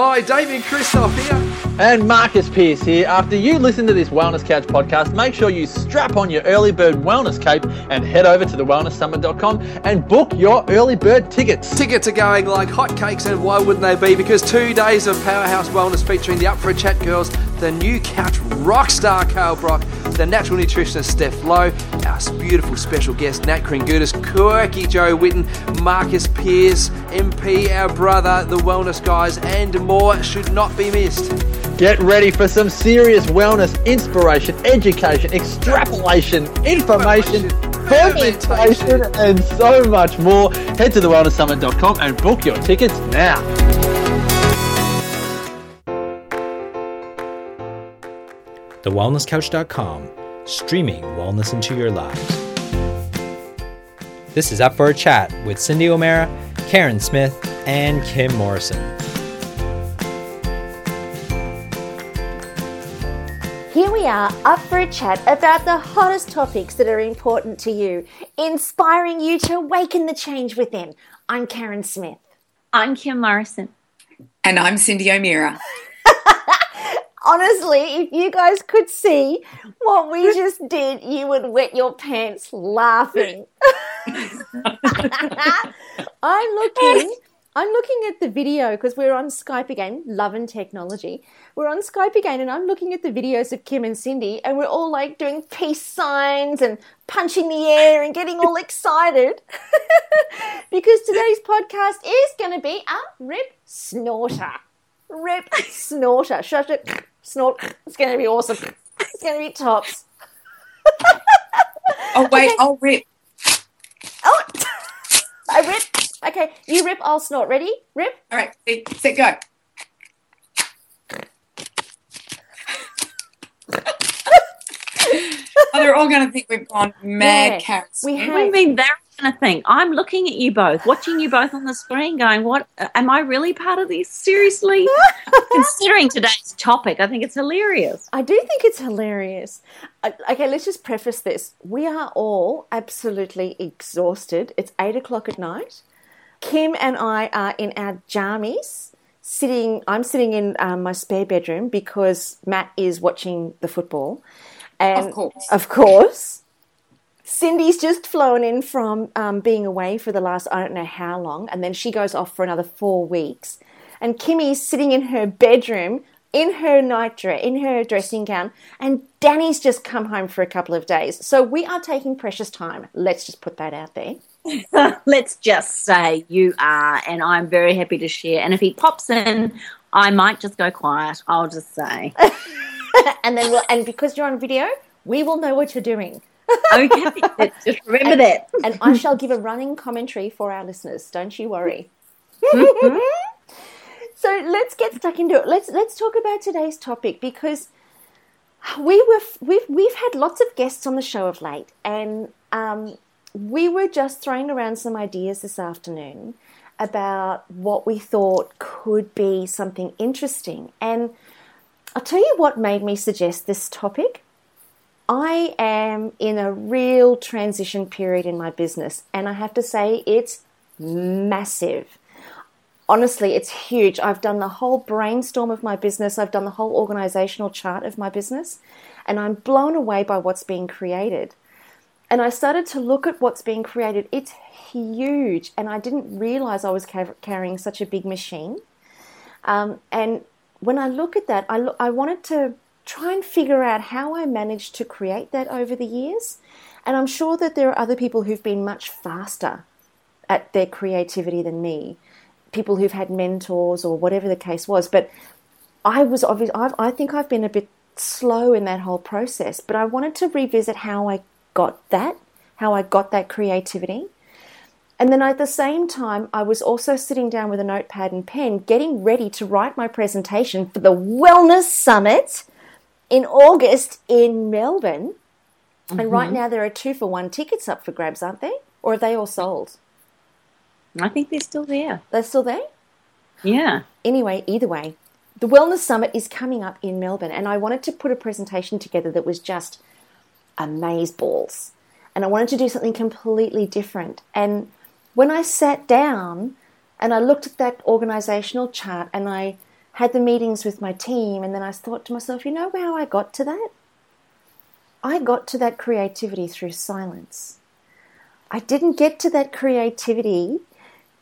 Hi, Damian Kristof here. And Marcus Pearce here. After you listen to this Wellness Couch podcast, make sure you strap on your early bird wellness cape and head over to thewellnesssummit.com and book your early bird tickets. Tickets are going like hotcakes, and why wouldn't they be? Because two days of Powerhouse Wellness featuring the Up for a Chat girls, the new couch rock star Carl Brock, the natural nutritionist Steph Lowe, our beautiful special guest Nat Kringoudis, quirky Jo Whitton, Marcus Pearce, MP, our brother, the wellness guys, and more should not be missed. Get ready for some serious wellness, inspiration, education, extrapolation, information, fermentation, and so much more. Head to thewellnesssummit.com and book your tickets now. TheWellnessCouch.com, streaming wellness into your lives. This is Up for a Chat with Cindy O'Meara, Karen Smith, and Kim Morrison. Here we are, up for a chat about the hottest topics that are important to you, inspiring you to awaken the change within. I'm Karen Smith. I'm Kim Morrison. And I'm Cindy O'Meara. Honestly, if you guys could see what we just did, you would wet your pants laughing. I'm looking I'm looking at the video because we're on Skype again, love and technology. We're on Skype again, and I'm looking at the videos of Kim and Cindy, and we're all like doing peace signs and punching the air and getting all excited because today's podcast is going to be a rip snorter. Rip snorter. Shut it. Snort. It's going to be awesome. It's going to be tops. oh, wait, okay. I'll rip. Oh, I rip. Okay, you rip, I'll snort. Ready? Rip. All right, set, go. oh, they're all going to think we've gone mad yeah, cats. We have. I mean, they're going to think. I'm looking at you both, watching you both on the screen, going, "What? Uh, am I really part of this? Seriously?" Considering today's topic, I think it's hilarious. I do think it's hilarious. Uh, okay, let's just preface this. We are all absolutely exhausted. It's eight o'clock at night. Kim and I are in our jammies, sitting. I'm sitting in um, my spare bedroom because Matt is watching the football, and of course, of course, Cindy's just flown in from um, being away for the last I don't know how long, and then she goes off for another four weeks, and Kimmy's sitting in her bedroom in her nightdress, in her dressing gown, and Danny's just come home for a couple of days. So we are taking precious time. Let's just put that out there. Let's just say you are, and I'm very happy to share. And if he pops in, I might just go quiet. I'll just say. and then we'll, and because you're on video, we will know what you're doing. okay, just remember and, that. and I shall give a running commentary for our listeners. Don't you worry. so let's get stuck into it. Let's let's talk about today's topic because we were we've we've had lots of guests on the show of late, and um, we were just throwing around some ideas this afternoon about what we thought could be something interesting. And I'll tell you what made me suggest this topic. I am in a real transition period in my business, and I have to say it's massive. Honestly, it's huge. I've done the whole brainstorm of my business, I've done the whole organizational chart of my business, and I'm blown away by what's being created. And I started to look at what's being created. It's huge, and I didn't realize I was carrying such a big machine. Um, and when I look at that, I, lo- I wanted to try and figure out how I managed to create that over the years. And I'm sure that there are other people who've been much faster at their creativity than me, people who've had mentors or whatever the case was. But I was obviously, I think I've been a bit slow in that whole process, but I wanted to revisit how I got that, how I got that creativity. And then at the same time, I was also sitting down with a notepad and pen, getting ready to write my presentation for the Wellness Summit in August in Melbourne. Mm-hmm. And right mm-hmm. now, there are two for one tickets up for grabs, aren't they? Or are they all sold? I think they're still there. They're still there? Yeah. Anyway, either way, the Wellness Summit is coming up in Melbourne, and I wanted to put a presentation together that was just amaze balls. And I wanted to do something completely different. And when I sat down and I looked at that organizational chart and I had the meetings with my team, and then I thought to myself, you know how I got to that? I got to that creativity through silence. I didn't get to that creativity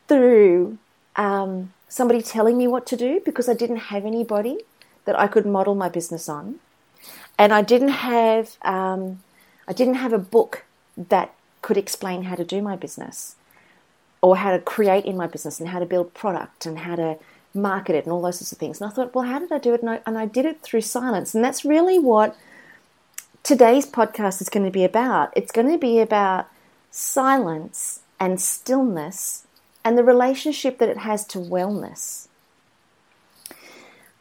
through um, somebody telling me what to do because I didn't have anybody that I could model my business on, and I didn't have um, I didn't have a book that could explain how to do my business or how to create in my business and how to build product and how to market it and all those sorts of things. And I thought, well, how did I do it? And I, and I did it through silence, and that's really what today's podcast is going to be about. It's going to be about silence and stillness and the relationship that it has to wellness.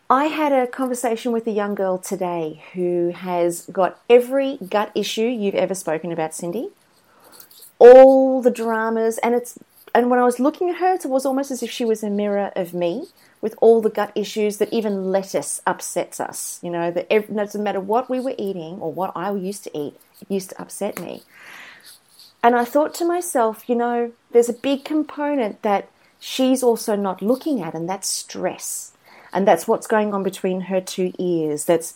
I had a conversation with a young girl today who has got every gut issue you've ever spoken about, Cindy. All the dramas, and it's and when I was looking at her, it was almost as if she was a mirror of me with all the gut issues that even lettuce upsets us. You know, that it doesn't matter what we were eating or what I used to eat, it used to upset me. And I thought to myself, you know, there's a big component that she's also not looking at, and that's stress. And that's what's going on between her two ears that's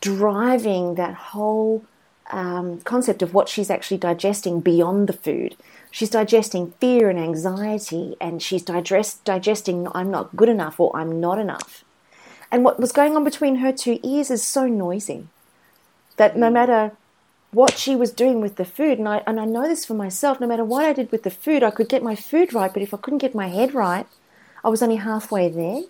driving that whole um, concept of what she's actually digesting beyond the food. She's digesting fear and anxiety, and she's digest, digesting I'm not good enough or I'm not enough. And what was going on between her two ears is so noisy that no matter what she was doing with the food, and I, and I know this for myself, no matter what I did with the food, I could get my food right, but if I couldn't get my head right, I was only halfway there.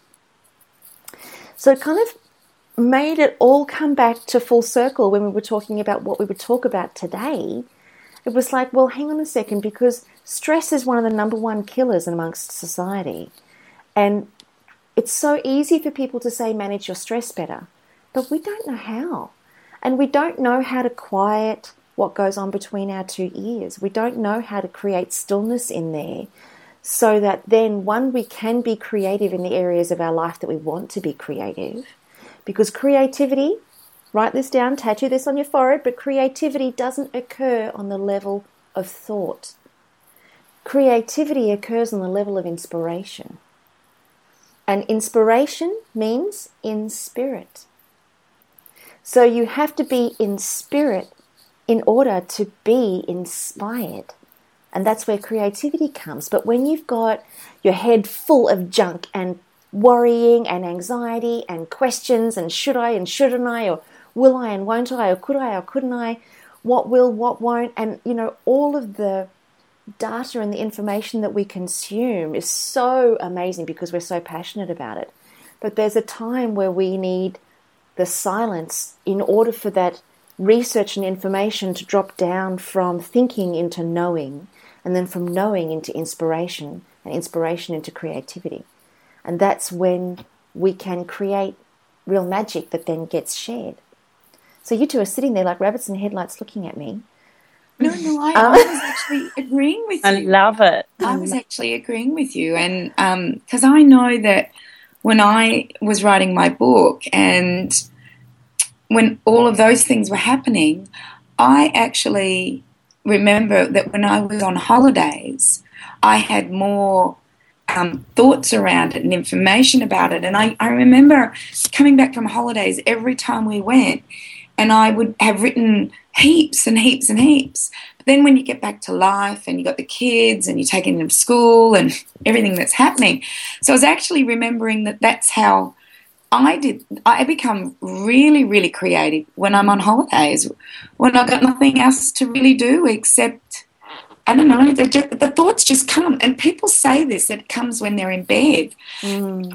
So it kind of made it all come back to full circle when we were talking about what we would talk about today. It was like, well, hang on a second, because stress is one of the number one killers amongst society. And it's so easy for people to say, manage your stress better, but we don't know how. And we don't know how to quiet what goes on between our two ears. We don't know how to create stillness in there so that then, one, we can be creative in the areas of our life that we want to be creative. Because creativity, write this down, tattoo this on your forehead, but creativity doesn't occur on the level of thought. Creativity occurs on the level of inspiration. And inspiration means in spirit. So you have to be in spirit in order to be inspired. And that's where creativity comes. But when you've got your head full of junk and worrying and anxiety and questions and should I and shouldn't I or will I and won't I or could I or couldn't I, what will, what won't, and you know, all of the data and the information that we consume is so amazing because we're so passionate about it. But there's a time where we need the silence in order for that research and information to drop down from thinking into knowing and then from knowing into inspiration and inspiration into creativity. And that's when we can create real magic that then gets shared. So you two are sitting there like rabbits in headlights looking at me. No, no, I, Um, I was actually agreeing with you. I love it. I was actually agreeing with you, and because I know that when I was writing my book and when all of those things were happening, I actually remember that when I was on holidays, I had more um, thoughts around it and information about it. And I, I remember coming back from holidays every time we went, and I would have written heaps and heaps and heaps. But then when you get back to life and you got the kids and you're taking them to school and everything that's happening, so I was actually remembering that that's how I did. I become really, really creative when I'm on holidays, when I've got nothing else to really do except. I don't know. they ju- The thoughts just come, and people say this. It comes when they're in bed.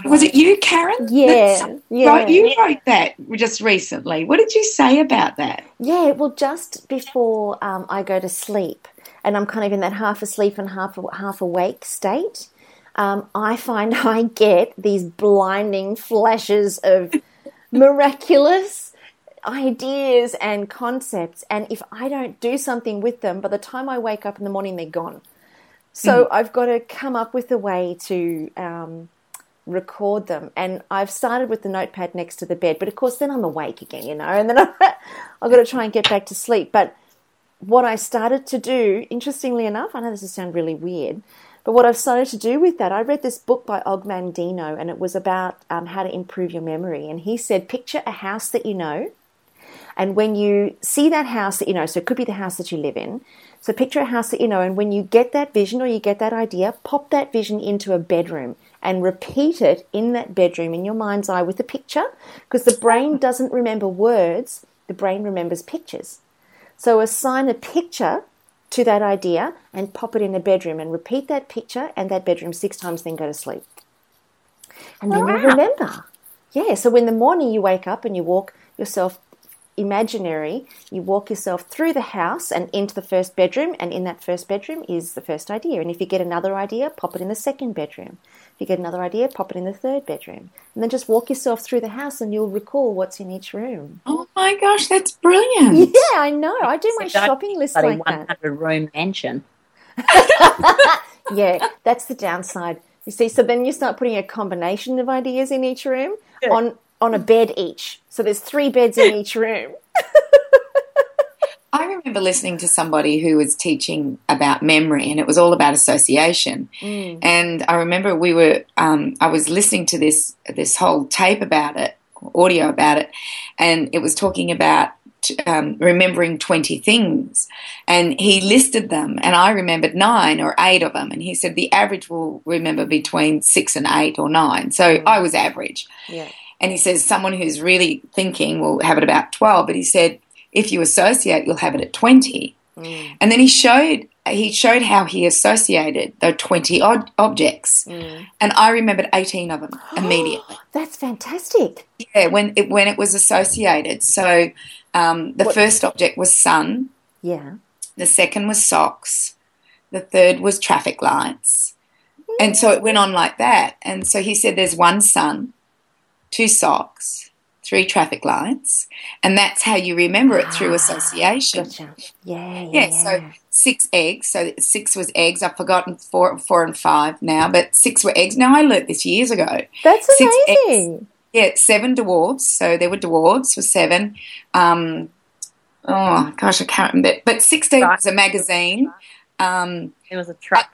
Was it you, Karen? Yeah, yeah. Right, you wrote that just recently. What did you say about that? Yeah, well, just before um, I go to sleep, and I'm kind of in that half asleep and half half awake state, um, I find I get these blinding flashes of miraculous ideas and concepts, and if I don't do something with them, by the time I wake up in the morning, they're gone. So I've got to come up with a way to um, record them. And I've started with the notepad next to the bed, but of course, then I'm awake again, you know, and then I've, I've got to try and get back to sleep. But what I started to do, interestingly enough, I know this will sound really weird, But what I've started to do with that, I read this book by Og Mandino, and it was about um, how to improve your memory. And he said, picture a house that you know, and when you see that house that you know, so it could be the house that you live in. So picture a house that you know, and when you get that vision or you get that idea, pop that vision into a bedroom and repeat it in that bedroom in your mind's eye with a picture, because the brain doesn't remember words, the brain remembers pictures. So assign a picture to that idea and pop it in the bedroom and repeat that picture and that bedroom six times, then go to sleep. And then you remember. Yeah, so in the morning you wake up and you walk yourself imaginary, you walk yourself through the house and into the first bedroom, and in that first bedroom is the first idea. And if you get another idea, pop it in the second bedroom. If you get another idea, pop it in the third bedroom. And then just walk yourself through the house and you'll recall what's in each room. Oh my gosh, that's brilliant. Yeah, I know. I do my So don't shopping list Bloody like that. 100 room mansion. Yeah, that's the downside. You see, so then you start putting a combination of ideas in each room on on a bed each. So there's three beds in each room. I remember listening to somebody who was teaching about memory, and it was all about association. And I remember we were, um, I was listening to this this whole tape about it, audio about it, and it was talking about um, remembering twenty things, and he listed them, and I remembered nine or eight of them, and he said the average will remember between six and eight or nine. So I was average. Yeah. And he says someone who's really thinking will have it about 12, but he said if you associate, you'll have it at 20. And then he showed he showed how he associated the 20 odd objects. And I remembered 18 of them immediately. That's fantastic. yeah, when it when it was associated. So um, the first object was sun, Yeah. the second was socks, the third was traffic lights. And so it went on like that. And so he said there's one sun, two socks, three traffic lights, and that's how you remember it through association. Gotcha. Yeah, yeah. Yeah, so six eggs. So six was eggs. I've forgotten four, four and five now, but six were eggs. Now I learnt this years ago. That's six eggs. amazing. Yeah, seven dwarves. So there were dwarves for seven. Um, oh gosh, I can't remember. But sixteen Right. was a magazine. Um, There was a truck.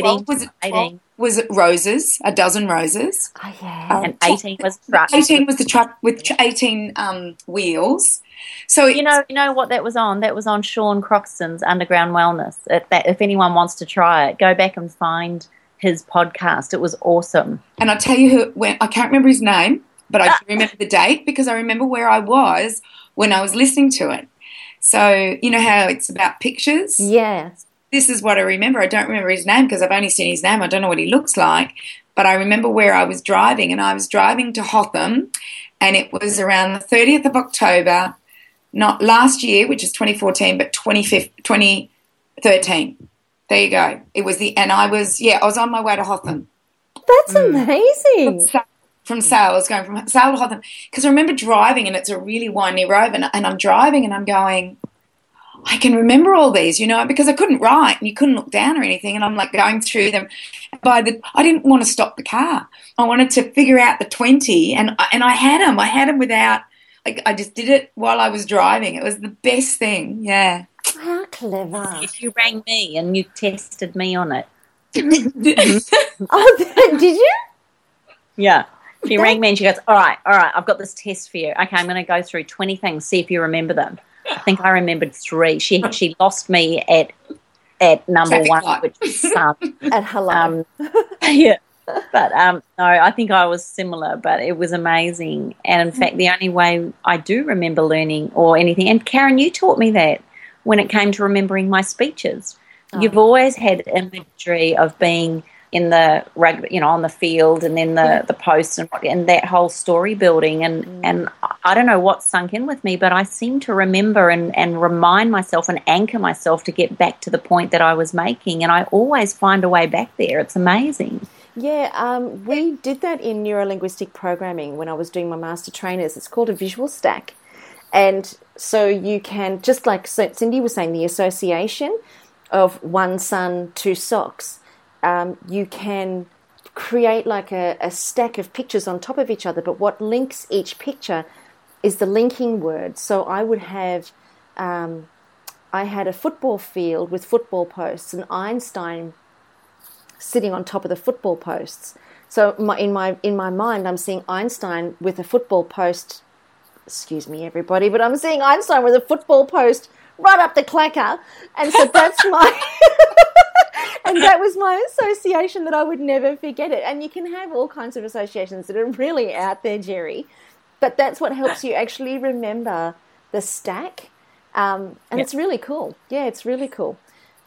12 18. was it 12 18. was it roses? A dozen roses. Oh, yeah. And 18 was truck. Eighteen was the truck with eighteen um, wheels. So You know, you know what that was on? That was on Sean Croxton's Underground Wellness. If, that, if anyone wants to try it, go back and find his podcast. It was awesome. And I'll tell you who when I can't remember his name, but I do remember the date because I remember where I was when I was listening to it. So you know how it's about pictures. Yeah. This is what I remember. I don't remember his name because I've only seen his name. I don't know what he looks like, but I remember where I was driving, and I was driving to Hotham, and it was around the thirtieth of October, not last year, which is 2014, but 2013. There you go. It was the, and I was, yeah, I was on my way to Hotham That's mm. amazing. Sa- from Sale. I was going from Sale to Hotham because I remember driving, and it's a really windy road, and, and I'm driving, and I'm going. I can remember all these, you know, because I couldn't write and you couldn't look down or anything, and I'm like going through them. By the, I didn't want to stop the car. I wanted to figure out the twenty, and I- and I had them. I had them without. Like I just did it while I was driving. It was the best thing. Yeah. How clever. If you rang me and you tested me on it. Oh, did you? Yeah. She rang me and she goes, All right, all right, I've got this test for you. Okay, I'm going to go through 20 things, see if you remember them. I think I remembered three. She she lost me at at number Traffic one, light. which was sun. At hello. Um, yeah. But um, no, I think I was similar, but it was amazing. And in fact, the only way I do remember learning or anything, and Karen, you taught me that when it came to remembering my speeches. You've always had imagery of being in the rug, you know, on the field, and then the the posts and and that whole story building. And and I don't know what sunk in with me, but I seem to remember and and remind myself and anchor myself to get back to the point that I was making. And I always find a way back there. It's amazing. Yeah, um, we did that in neurolinguistic programming when I was doing my master trainers. It's called a visual stack. And so you can, just like Cindy was saying, the association of one sun, two socks, um, you can create like a, a stack of pictures on top of each other. But what links each picture is the linking word. So I would have, um, I had a football field with football posts, and Einstein sitting on top of the football posts. So my, in my in my mind, I'm seeing Einstein with a football post. Excuse me, everybody, but I'm seeing Einstein with a football post right up the clacker, and so that's my. and that was my association that I would never forget it. And you can have all kinds of associations that are really out there, Jerry, but that's what helps you actually remember the stack. Um, and Yep. it's really cool. Yeah, it's really cool.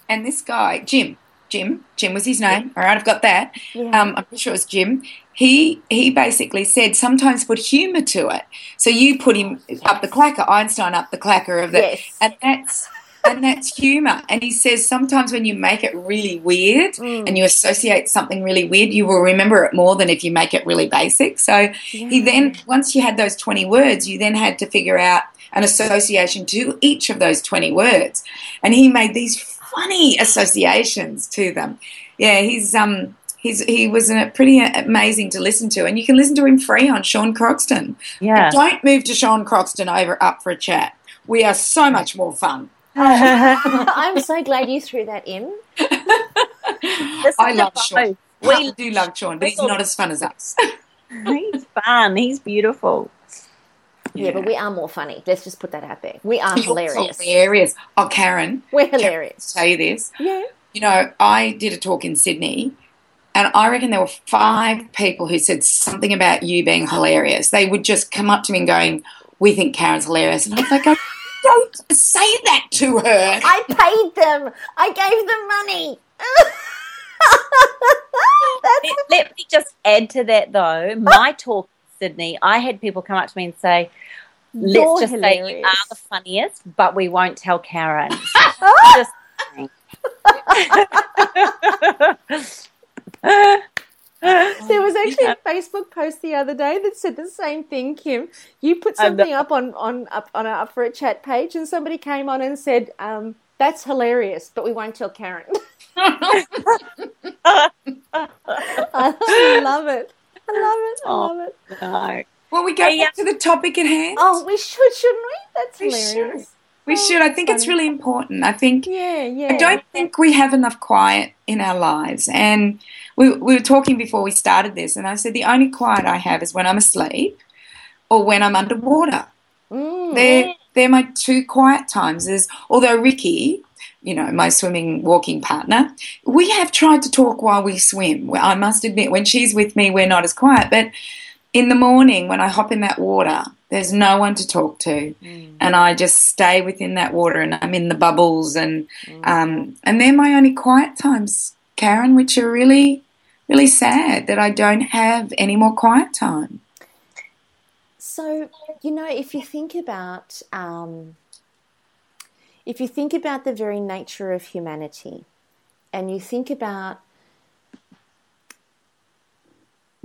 And this guy, Jim, Jim, Jim was his name. All right, I've got that. Yeah. Um, I'm pretty sure it was Jim. He he basically said sometimes put humour to it. So you put him up the clacker, Einstein up the clacker of the, Yes. and that's and that's humour. And he says sometimes when you make it really weird Mm. and you associate something really weird, you will remember it more than if you make it really basic. So he then once you had those twenty words, you then had to figure out an association to each of those twenty words, and he made these funny associations to them. Yeah, he's um. He's, he was uh, pretty amazing to listen to, and you can listen to him free on Sean Croxton. Yeah. Don't move to Sean Croxton over up for a chat. We are so much more fun. I'm so glad you threw that in. I love Sean. We, We do love Sean, but he's not as fun as us. he's fun. He's beautiful. Yeah, but we are more funny. Let's just put that out there. We are You're hilarious. Hilarious. Oh, Karen, We're hilarious. tell you this. Yeah. You know, I did a talk in Sydney, and I reckon there were five people who said something about you being hilarious. They would just come up to me and going, "We think Karen's hilarious," and I was like, "Oh, "Don't say that to her." I paid them. I gave them money. Let, let me just add to that though. My talk in Sydney, I had people come up to me and say, "Let's You're just say you are the funniest, but we won't tell Karen." just saying. There was actually a Facebook post the other day that said the same thing, Kim. You put something up on on up on a up for a chat page, and somebody came on and said, um, "That's hilarious, but we won't tell Karen." I love it. I love it. I Oh. love it. no. Well, we go Hey, back to the topic at hand. Oh, we should, shouldn't we? That's We hilarious. We Oh, should. I think it's really important. I think Yeah, yeah. I don't think we have enough quiet in our lives. And we, we were talking before we started this, and I said the only quiet I have is when I'm asleep or when I'm underwater. Mm. They're, they're my two quiet times. Is although Ricky, you know, my swimming walking partner, we have tried to talk while we swim. I must admit, when she's with me, we're not as quiet. But in the morning, when I hop in that water, there's no one to talk to, and I just stay within that water, and I'm in the bubbles, and um, and they're my only quiet times, Karen, which are really, really sad that I don't have any more quiet time. So, you know, if you think about um, if you think about the very nature of humanity, and you think about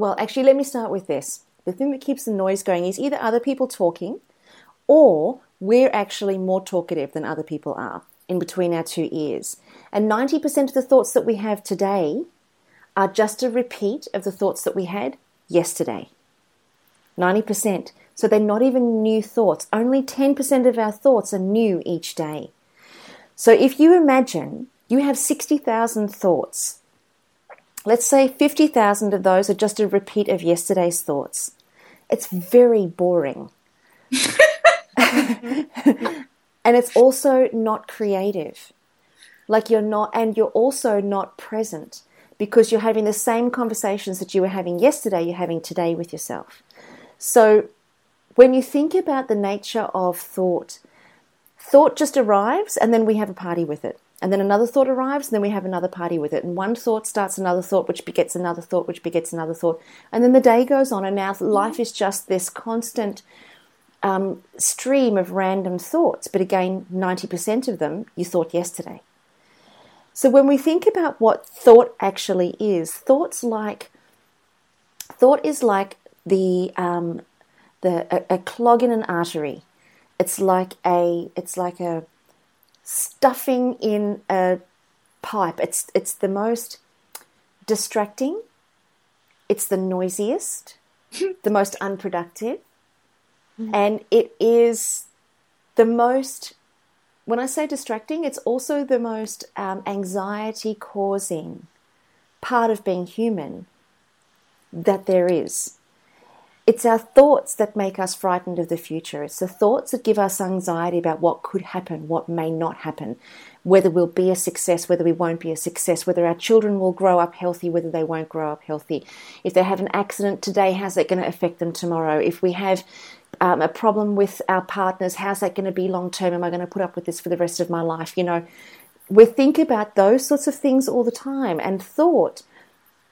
well, actually, let me start with this. The thing that keeps the noise going is either other people talking, or we're actually more talkative than other people are in between our two ears. And 90% of the thoughts that we have today are just a repeat of the thoughts that we had yesterday. 90%. So they're not even new thoughts. Only 10% of our thoughts are new each day. So if you imagine you have 60,000 thoughts, let's say 50,000 of those are just a repeat of yesterday's thoughts. It's very boring. and it's also not creative. Like you're not, and you're also not present because you're having the same conversations that you were having yesterday, you're having today with yourself. So when you think about the nature of thought, thought just arrives and then we have a party with it. And then another thought arrives and then we have another party with it. And one thought starts another thought, which begets another thought, which begets another thought. And then the day goes on and now life is just this constant um, stream of random thoughts. But again, 90% of them you thought yesterday. So when we think about what thought actually is, thoughts like thought is like the um, the a, a clog in an artery. It's like a it's like a stuffing in a pipe. It's it's the most distracting. It's the noisiest, the most unproductive, and it is the most. When I say distracting, it's also the most um, anxiety causing part of being human that there is. It's our thoughts that make us frightened of the future. It's the thoughts that give us anxiety about what could happen, what may not happen, whether we'll be a success, whether we won't be a success, whether our children will grow up healthy, whether they won't grow up healthy. If they have an accident today, how's that going to affect them tomorrow? If we have um, a problem with our partners, how's that going to be long term? Am I going to put up with this for the rest of my life? You know, we think about those sorts of things all the time, and thought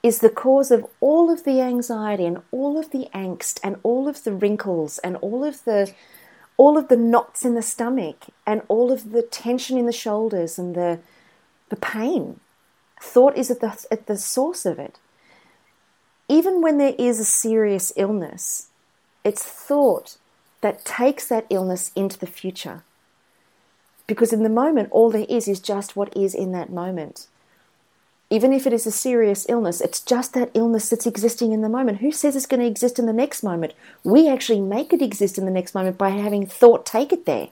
is the cause of all of the anxiety and all of the angst and all of the wrinkles and all of the all of the knots in the stomach and all of the tension in the shoulders and the the pain. Thought is at the at the source of it. Even when there is a serious illness, it's thought that takes that illness into the future. Because in the moment, all there is is just what is in that moment even if it is a serious illness, it's just that illness that's existing in the moment. Who says it's going to exist in the next moment? We actually make it exist in the next moment by having thought take it there.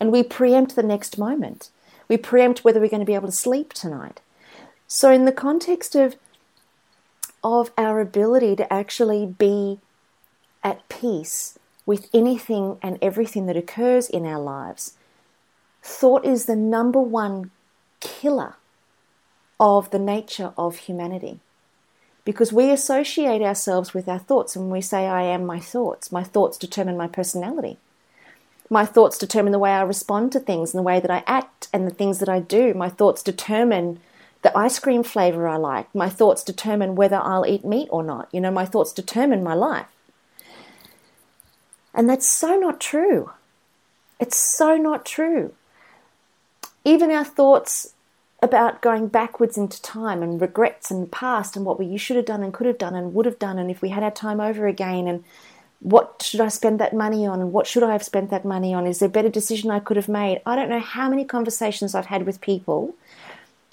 And we preempt the next moment. We preempt whether we're going to be able to sleep tonight. So, in the context of, of our ability to actually be at peace with anything and everything that occurs in our lives, thought is the number one killer of the nature of humanity. Because we associate ourselves with our thoughts and we say, I am my thoughts. My thoughts determine my personality. My thoughts determine the way I respond to things and the way that I act and the things that I do. My thoughts determine the ice cream flavor I like. My thoughts determine whether I'll eat meat or not. You know, my thoughts determine my life. And that's so not true. It's so not true. Even our thoughts about going backwards into time and regrets and past and what we you should have done and could have done and would have done and if we had our time over again and what should I spend that money on and what should I have spent that money on? Is there a better decision I could have made? I don't know how many conversations I've had with people,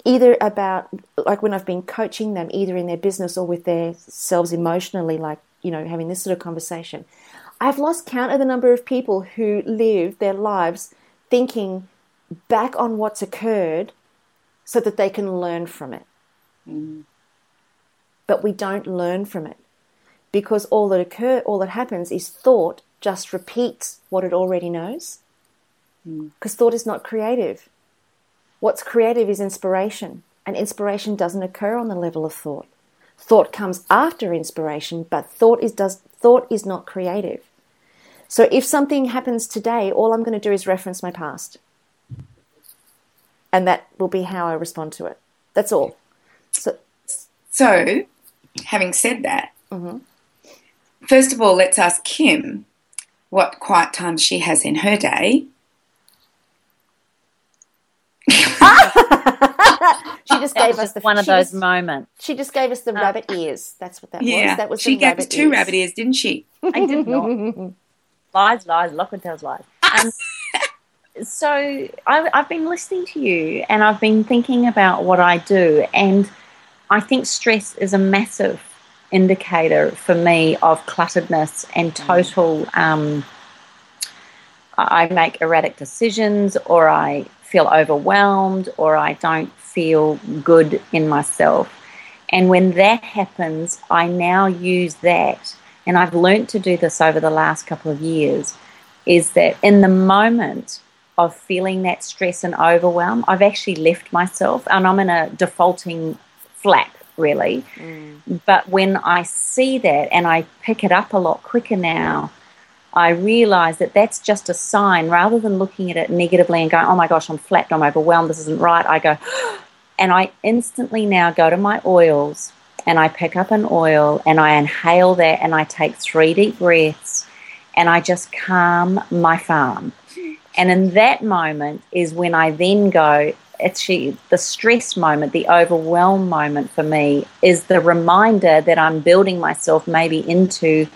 either about like when I've been coaching them, either in their business or with themselves emotionally, like, you know, having this sort of conversation. I've lost count of the number of people who live their lives thinking back on what's occurred so that they can learn from it. Mm. But we don't learn from it because all that occur, all that happens is thought just repeats what it already knows. Because mm. thought is not creative. What's creative is inspiration, and inspiration doesn't occur on the level of thought. Thought comes after inspiration, but thought is does thought is not creative. So if something happens today, all I'm going to do is reference my past and that will be how I respond to it. That's all. So, so having said that, mm-hmm. first of all, let's ask Kim what quiet time she has in her day. she just gave us the one of those moments. She just gave us the uh, rabbit ears. That's what that yeah, was. That was she gave us two ears. rabbit ears, didn't she? I did not. lies, lies. Lachlan tells lies. Um, so I, I've been listening to you and I've been thinking about what I do, and I think stress is a massive indicator for me of clutteredness and mm. total. Um, I make erratic decisions, or I feel overwhelmed, or I don't feel good in myself. And when that happens, I now use that, and I've learned to do this over the last couple of years, is that in the moment, of feeling that stress and overwhelm, I've actually left myself and I'm in a defaulting flap, really. Mm. But when I see that and I pick it up a lot quicker now, I realize that that's just a sign rather than looking at it negatively and going, oh my gosh, I'm flapped, I'm overwhelmed, this isn't right. I go, and I instantly now go to my oils and I pick up an oil and I inhale that and I take three deep breaths and I just calm my farm. And in that moment is when I then go, actually, the stress moment, the overwhelm moment for me is the reminder that I'm building myself maybe into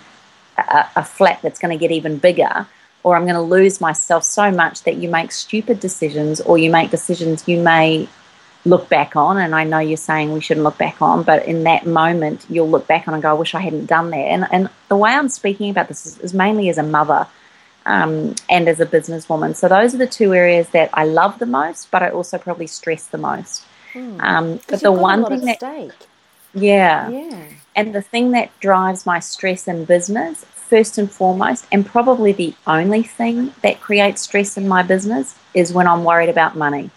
a, a flat that's going to get even bigger, or I'm going to lose myself so much that you make stupid decisions, or you make decisions you may look back on. And I know you're saying we shouldn't look back on, but in that moment, you'll look back on and go, I wish I hadn't done that. And, and the way I'm speaking about this is, is mainly as a mother um, and as a businesswoman. So those are the two areas that I love the most, but I also probably stress the most. Hmm. Um, but the one thing that stake. Yeah. Yeah. And the thing that drives my stress in business, first and foremost, and probably the only thing that creates stress in my business, is when I'm worried about money.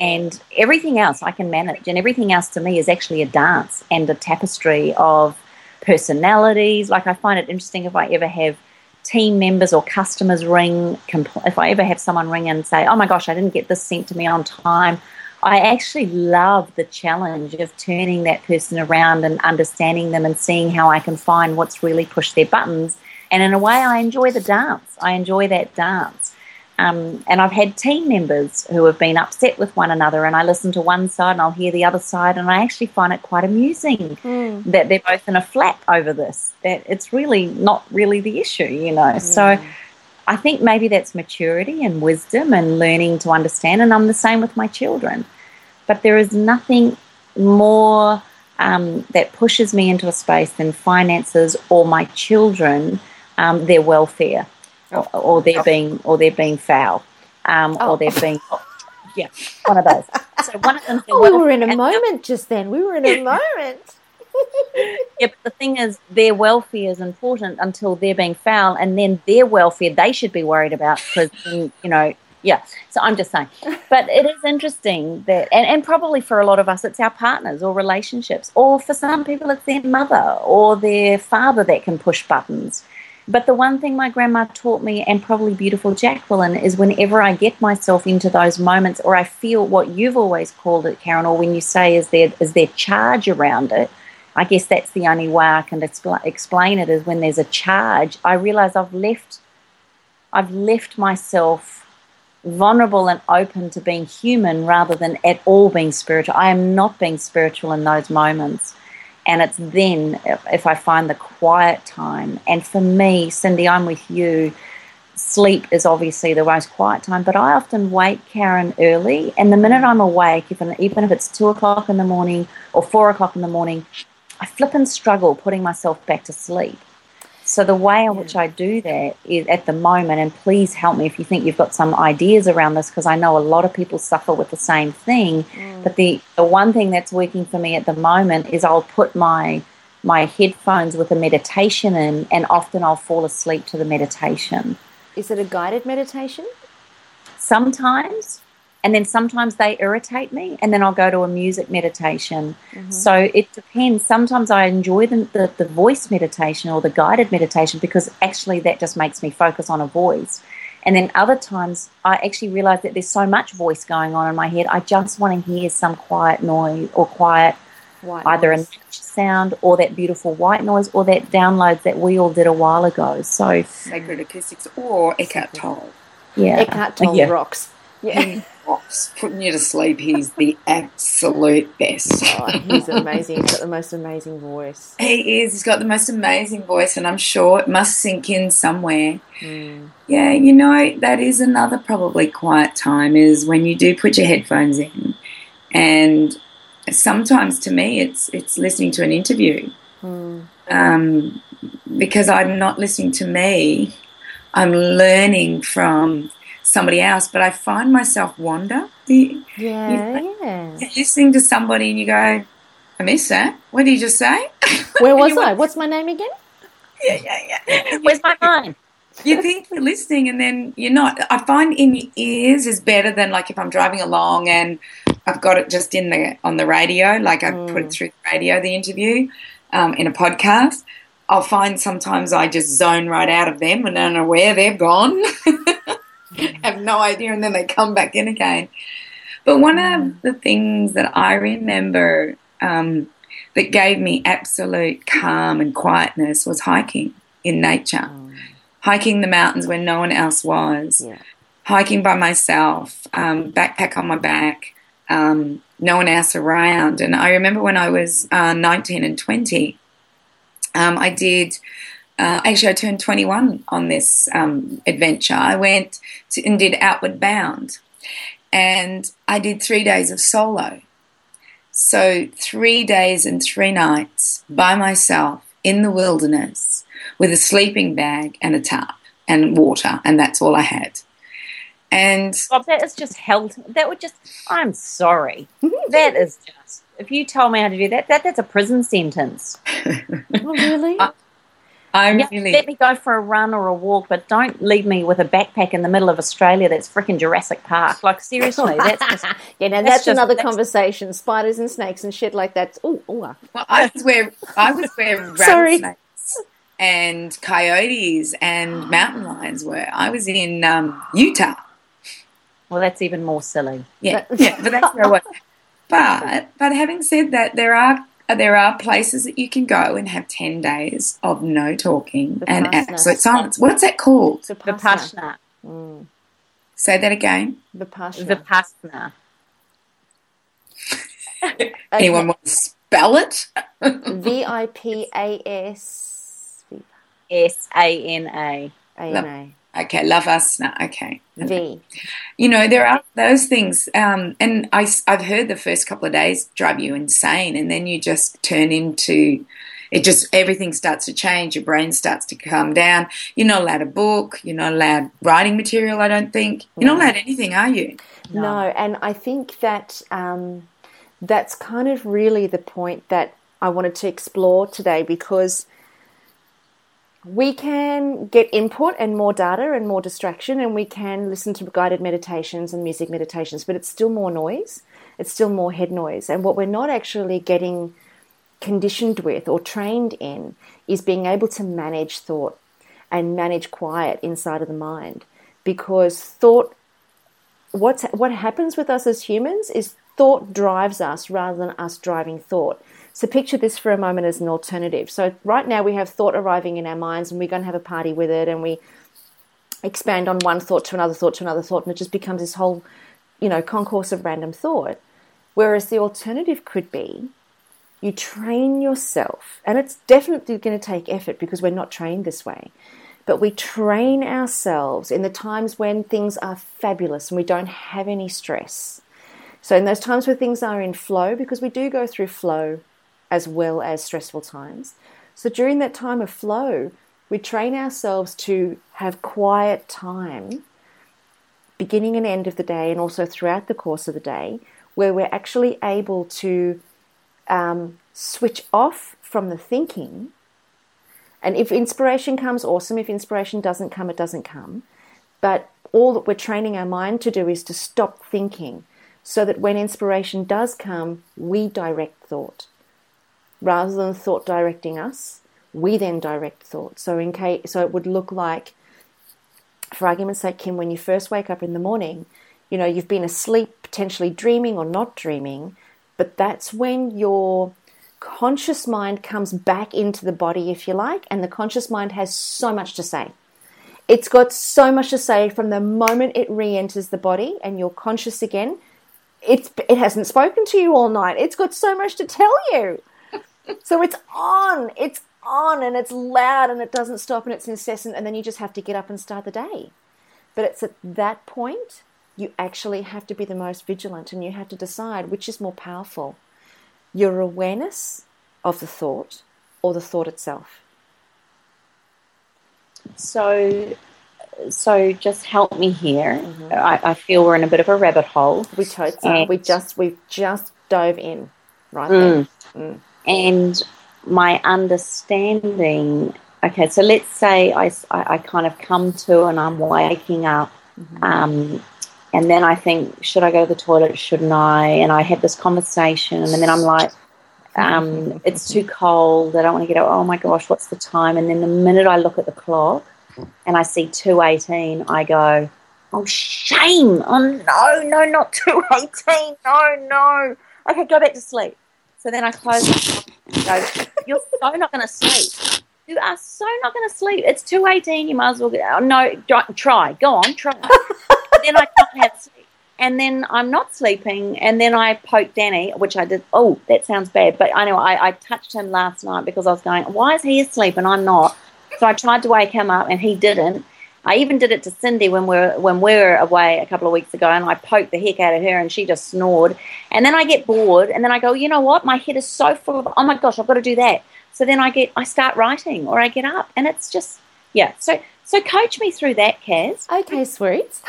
And everything else I can manage, and everything else to me is actually a dance and a tapestry of personalities. Like I find it interesting if I ever have team members or customers ring, compl- if I ever have someone ring and say, "Oh my gosh, I didn't get this sent to me on time," I actually love the challenge of turning that person around and understanding them and seeing how I can find what's really pushed their buttons. And in a way, I enjoy the dance. I enjoy that dance. Um, and I've had team members who have been upset with one another, and I listen to one side and I'll hear the other side, and I actually find it quite amusing that they're both in a flap over this. That it's really not really the issue, you know. So I think maybe that's maturity and wisdom and learning to understand, and I'm the same with my children. But there is nothing more um, that pushes me into a space than finances or my children, um, their welfare, or, or they're being or they're being foul, um, Oh. or they're being yeah, one of those. So one of them. Oh, we were in a moment just then. We were in a moment. Yeah, but the thing is, their welfare is important until they're being foul, and then their welfare they should be worried about because, you know, yeah. So I'm just saying. But it is interesting that, and, and probably for a lot of us, it's our partners or relationships, or for some people, it's their mother or their father that can push buttons. But the one thing my grandma taught me, and probably beautiful Jacqueline, is whenever I get myself into those moments, or I feel what you've always called it, Karen, or when you say is there is there charge around it. I guess that's the only way I can expl- explain it is when there's a charge. I realize I've left, I've left myself vulnerable and open to being human rather than at all being spiritual. I am not being spiritual in those moments. And it's then if, if I find the quiet time. And for me, Cindy, I'm with you. Sleep is obviously the most quiet time, but I often wake Karen early. And the minute I'm awake, even, even if it's two o'clock in the morning or four o'clock in the morning, I flip and struggle putting myself back to sleep. So the way in which I do that is at the moment, and please help me if you think you've got some ideas around this, because I know a lot of people suffer with the same thing. Mm. But the, the one thing that's working for me at the moment is I'll put my my headphones with a meditation in, and often I'll fall asleep to the meditation. Is it a guided meditation? Sometimes, and then sometimes they irritate me, and then I'll go to a music meditation. Mm-hmm. So it depends. Sometimes I enjoy the, the, the voice meditation or the guided meditation because actually that just makes me focus on a voice. And then other times I actually realize that there's so much voice going on in my head. I just want to hear some quiet noise or quiet, White either a noise. nature sound or that beautiful white noise or that download that we all did a while ago. So Sacred Acoustics or Eckhart Tolle. yeah, Eckhart Tolle Yeah. rocks. Yeah. Putting you to sleep. He's the absolute best. Oh, he's amazing. He's got the most amazing voice. He is. He's got the most amazing voice, and I'm sure it must sink in somewhere. Yeah, you know, that is another probably quiet time is when you do put your headphones in, and sometimes to me, it's it's listening to an interview, um, because I'm not listening to me. I'm learning from somebody else, but I find myself wander. You- Yeah, yeah. You're listening to somebody, and you go, "I missed that. What did you just say?" Where was I? What's my name again? yeah, yeah, yeah. where's my mind? you think you're listening and then you're not. I find in your ears is better than like if I'm driving along and I've got it just in the on the radio, like I put it through the radio, the interview um, in a podcast. I'll find sometimes I just zone right out of them and don't know where they've gone. Have no idea, and then they come back in again. But one of the things that I remember um, that gave me absolute calm and quietness was hiking in nature hiking the mountains where no one else was, Yeah. hiking by myself, um, backpack on my back, um, no one else around. And I remember when I was uh, 19 and 20, um, I did. Uh, actually, I turned 21 on this um, adventure. I went to, and did Outward Bound, and I did three days of solo. So, three days and three nights by myself in the wilderness with a sleeping bag and a tarp and water, and that's all I had. And Bob, that is just held. That would just. I'm sorry. that is just. if you told me how to do that, that that's a prison sentence. Oh, really? I- I'm Yeah, really let me go for a run or a walk, but don't leave me with a backpack in the middle of Australia that's freaking Jurassic Park. Like seriously, that's just yeah, now that's that's, just- another that's- conversation. Spiders and snakes and shit like that. Ooh, ooh, ah. Well, I was where I was where rattlesnakes and coyotes and mountain lions were. I was in um, Utah. well, that's even more silly. Yeah, yeah, but that's where I was. But but having said that, there are Uh, there are places that you can go and have ten days of no talking and absolute silence. What's that called? Vipassana. Vipassana, mm. Say that again. Vipassana. vipassana. Anyone want to spell it? V I P A S S A N A. A N Okay, love us. No, okay. A V. You know, there are those things, um, and I, have heard the first couple of days drive you insane, and then you just turn into it. Just everything starts to change. Your brain starts to calm down. You're not allowed a book. You're not allowed writing material. I don't think you're not allowed anything, are you? No. and I think that um, that's kind of really the point that I wanted to explore today because we can get input and more data and more distraction, and we can listen to guided meditations and music meditations, but it's still more noise. It's still more head noise. And what we're not actually getting conditioned with or trained in is being able to manage thought and manage quiet inside of the mind because thought what's what happens with us as humans is thought drives us rather than us driving thought. So picture this for a moment as an alternative. So right now we have thought arriving in our minds and we're going to have a party with it and we expand on one thought to another thought to another thought and it just becomes this whole, you know, concourse of random thought. Whereas the alternative could be you train yourself, and it's definitely going to take effort because we're not trained this way. But we train ourselves in the times when things are fabulous and we don't have any stress. So, in those times where things are in flow, because we do go through flow as well as stressful times. So, during that time of flow, we train ourselves to have quiet time, beginning and end of the day, and also throughout the course of the day, where we're actually able to um, switch off from the thinking. And if inspiration comes, awesome. If inspiration doesn't come, it doesn't come. But all that we're training our mind to do is to stop thinking so that when inspiration does come, we direct thought. Rather than thought directing us, we then direct thought. So in case, so it would look like, for argument's sake, Kim, when you first wake up in the morning, you know, you've been asleep, potentially dreaming or not dreaming, but that's when your conscious mind comes back into the body, if you like, and the conscious mind has so much to say. It's got so much to say from the moment it re enters the body and you're conscious again. It's, it hasn't spoken to you all night. It's got so much to tell you. So it's on, it's on, and it's loud, and it doesn't stop, and it's incessant, and then you just have to get up and start the day. But it's at that point you actually have to be the most vigilant, and you have to decide which is more powerful your awareness of the thought or the thought itself. So, so just help me here. Mm-hmm. I, I feel we're in a bit of a rabbit hole, We totes are. We just we just dove in right mm. there. Mm. And my understanding. Okay, so let's say i, I, kind of come to and I'm waking up, um, and then I think, should I go to the toilet? Shouldn't I? And I have this conversation, and then I'm like, um, it's too cold. I don't want to get up. Oh my gosh, what's the time? And then the minute I look at the clock and I see two eighteen, I go, oh shame! Oh no, no, not two eighteen. No, no. Okay, go back to sleep. So then I close. my eyes go, You're so not going to sleep. You are so not going to sleep. It's two eighteen. You might as well get. Oh, no, try. Go on, try. then I can't have sleep. And then I'm not sleeping. And then I poke Danny, which I did. Oh, that sounds bad. But I know I, I touched him last night because I was going, why is he asleep and I'm not? So I tried to wake him up and he didn't. I even did it to Cindy when we were when we were away a couple of weeks ago, and I poked the heck out of her, and she just snored. And then I get bored, and then I go, you know what? My head is so full of, oh my gosh, I've got to do that. So then I get, I start writing, or I get up, and it's just, yeah. So so coach me through that, Kaz. Okay, sweet.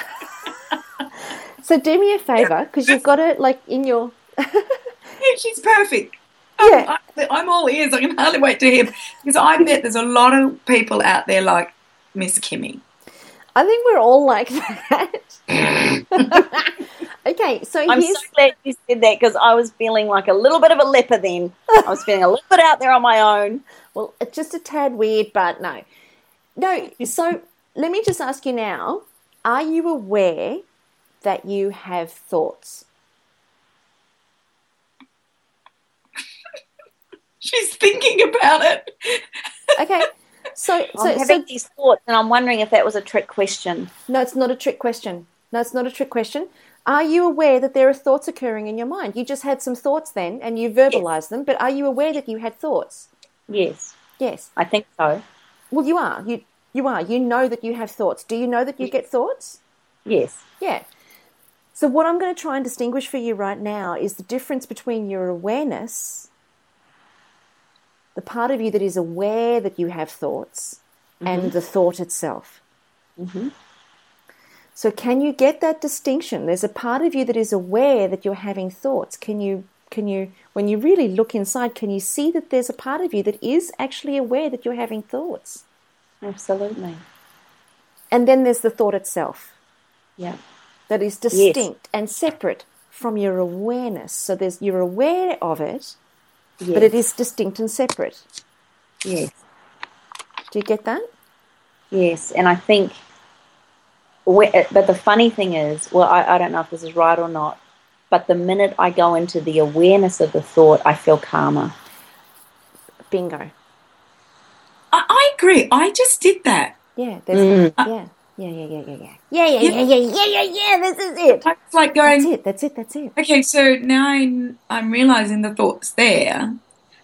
so do me a favor because you've got it like in your. she's perfect. I'm- Yeah. I'm all ears. I can hardly wait to hear because I bet there's a lot of people out there like Miss Kimmy. I think we're all like that. okay, so I'm here's so glad you said that because I was feeling like a little bit of a leper then. I was feeling a little bit out there on my own. well, it's just a tad weird, but no, no. So let me just ask you now: Are you aware that you have thoughts? She's thinking about it. Okay, so I'm having so these thoughts, and I'm wondering if that was a trick question. no, it's not a trick question. No, it's not a trick question. Are you aware that there are thoughts occurring in your mind? You just had some thoughts then, and you verbalized them. But are you aware that you had thoughts? Yes, Yes. I think so. Well, you are. You you are. You know that you have thoughts. Do you know that you get thoughts? Yes. Yeah. So what I'm going to try and distinguish for you right now is the difference between your awareness, the part of you that is aware that you have thoughts, and mm-hmm. the thought itself. Mm-hmm. So can you get that distinction? There's a part of you that is aware that you're having thoughts. Can you can you when you really look inside, can you see that there's a part of you that is actually aware that you're having thoughts? Absolutely. And then there's the thought itself. Yeah. that is distinct and separate from your awareness. So there's you're aware of it, Yes. but it is distinct and separate. Yes. Do you get that? Yes, and I think, uh, but the funny thing is, well, I, I don't know if this is right or not, but the minute I go into the awareness of the thought, I feel calmer. Bingo. I, I agree. I just did that. Yeah. There's mm. yeah. Yeah, yeah, yeah, yeah, yeah. Yeah, yeah, yeah, yeah, yeah, yeah, yeah. This is it. It's like going. That's it. That's it. That's it. okay, so now I'm, I'm realizing the thoughts there.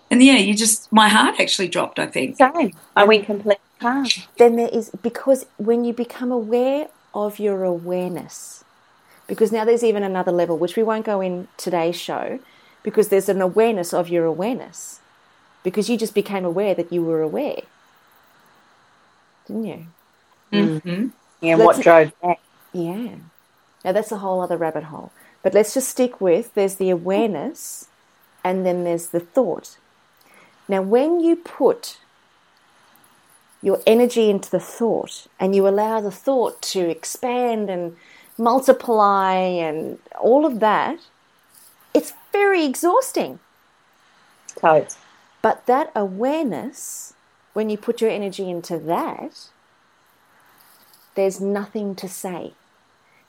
And yeah, you just, my heart actually dropped, I think. Same. I went completely calm. Then there is because when you become aware of your awareness, because now there's even another level which we won't go in today's show, because there's an awareness of your awareness, because you just became aware that you were aware, didn't you? hmm Let's- what drove that? Yeah. Now that's a whole other rabbit hole. But let's just stick with there's the awareness and then there's the thought. Now, when you put your energy into the thought and you allow the thought to expand and multiply and all of that, it's very exhausting. Totes. But that awareness, when you put your energy into that, there's nothing to say.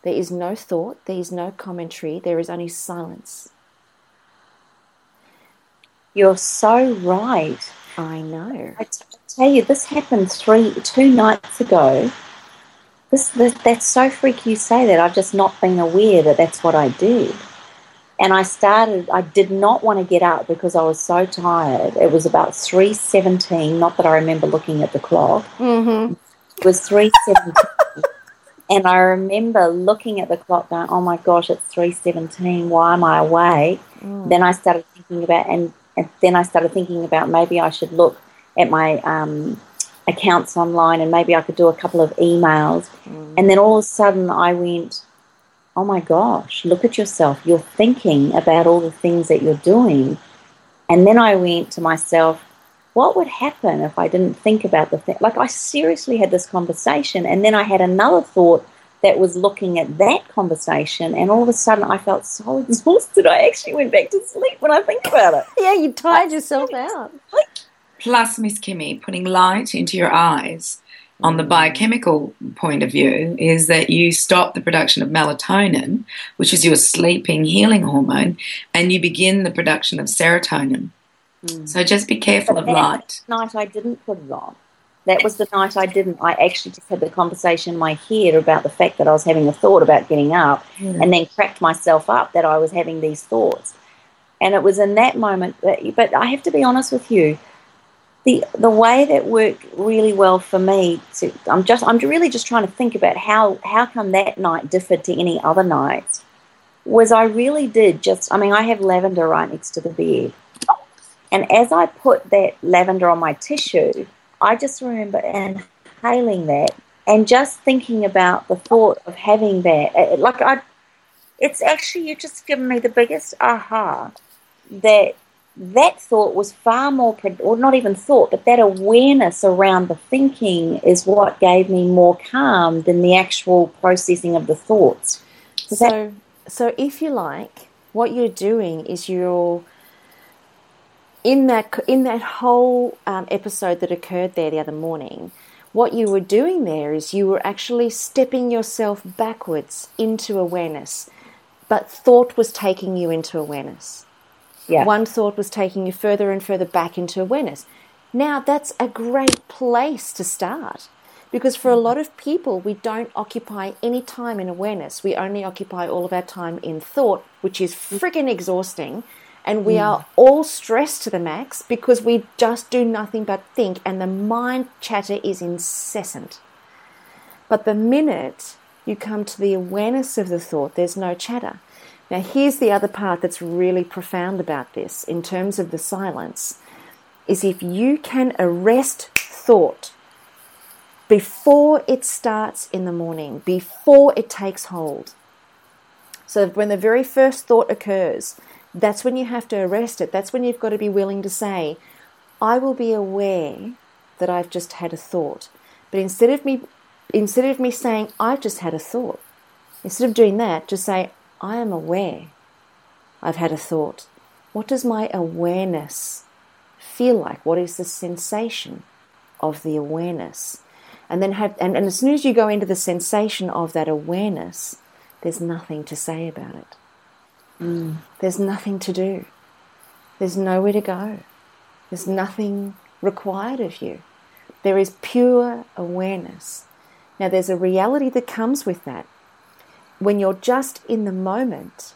There is no thought, there is no commentary, there is only silence. You're so right. I know. I tell you, this happened three, two nights ago. This, this, that's so freaky you say that. I've just not been aware that that's what I did. And I started. I did not want to get up because I was so tired. It was about three seventeen. Not that I remember looking at the clock. Mm-hmm. It was three seventeen, and I remember looking at the clock, going, "Oh my gosh, it's three seventeen. Why am I awake?" Then I started thinking about, and, and then I started thinking about maybe I should look at my um, accounts online, and maybe I could do a couple of emails. And then all of a sudden, I went, "Oh my gosh, look at yourself. You're thinking about all the things that you're doing." And then I went to myself, what would happen if I didn't think about the thing? Like, I seriously had this conversation, and then I had another thought that was looking at that conversation, and all of a sudden I felt so exhausted. I actually went back to sleep when I think about it. Yeah, you tired yourself out. Plus, Miss Kimmy, putting light into your eyes on the biochemical point of view is that you stop the production of melatonin, which is your sleeping healing hormone, and you begin the production of serotonin. Mm. So just be careful of light. night I didn't put it on. That was the night I didn't. I actually just had the conversation in my head about the fact that I was having a thought about getting up, and then cracked myself up that I was having these thoughts. And it was in that moment that. But I have to be honest with you. The, the way that worked really well for me to, I'm just I'm really just trying to think about how how come that night differed to any other nights was I really did just I mean I have lavender right next to the bed and as I put that lavender on my tissue, I just remember inhaling that and just thinking about the thought of having that. Like I, it's actually you just given me the biggest aha that that thought was far more, or not even thought, but that awareness around the thinking is what gave me more calm than the actual processing of the thoughts. Does that- So, so if you like, what you're doing is you're in that in that whole um, episode that occurred there the other morning. What you were doing there is you were actually stepping yourself backwards into awareness, but thought was taking you into awareness. yeah. One thought was taking you further and further back into awareness. Now, that's a great place to start because for a lot of people, we don't occupy any time in awareness. We only occupy all of our time in thought, which is friggin' exhausting. And we are mm. all stressed to the max because we just do nothing but think, and the mind chatter is incessant. But the minute you come to the awareness of the thought, there's no chatter. Now, here's the other part that's really profound about this in terms of the silence is if you can arrest thought before it starts in the morning, before it takes hold. So, when the very first thought occurs, that's when you have to arrest it. That's when you've got to be willing to say, I will be aware that I've just had a thought. But instead of me instead of me saying I've just had a thought, instead of doing that, just say I am aware I've had a thought. What does my awareness feel like? What is the sensation of the awareness? And then have and, and as soon as you go into the sensation of that awareness, there's nothing to say about it. Mm. There's nothing to do. There's nowhere to go. There's nothing required of you. There is pure awareness. Now, there's a reality that comes with that. When you're just in the moment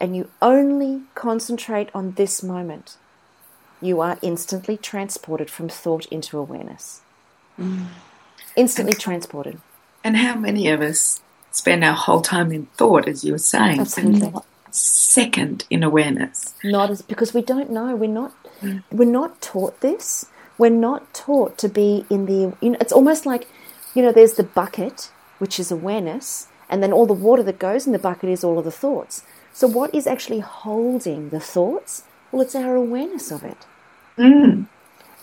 and you only concentrate on this moment, you are instantly transported from thought into awareness. Mm. Instantly transported. And how many of us spend our whole time in thought, as you were saying, Absolutely. second in awareness? not as because we don't know. We're not mm. we're not taught this. We're not taught to be in the you know it's almost like you know there's the bucket which is awareness and then all the water that goes in the bucket is all of the thoughts. So what is actually holding the thoughts? Well it's our awareness of it. Mm.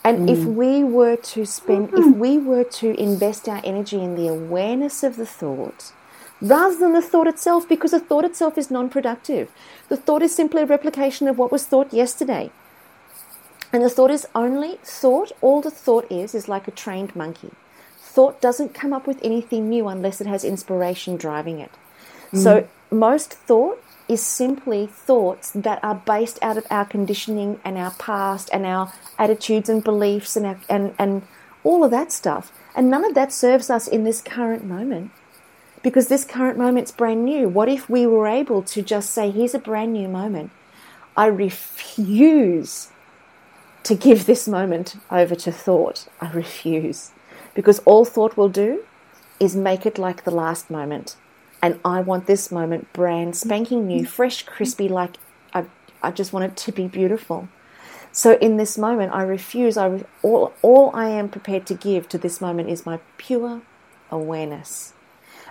And if mm. we were to spend if we were to invest our energy in the awareness of the thought rather than the thought itself, because the thought itself is non productive. The thought is simply a replication of what was thought yesterday. And the thought is only thought, all the thought is, is like a trained monkey. Thought doesn't come up with anything new unless it has inspiration driving it. Hmm. So most thought is simply thoughts that are based out of our conditioning and our past and our attitudes and beliefs and, our, and, and all of that stuff. And none of that serves us in this current moment because this current moment's brand new. What if we were able to just say, here's a brand new moment? I refuse to give this moment over to thought. I refuse. Because all thought will do is make it like the last moment. And I want this moment brand spanking new, mm-hmm. fresh, crispy, like I, I just want it to be beautiful. So in this moment, I refuse. I re- all, all I am prepared to give to this moment is my pure awareness.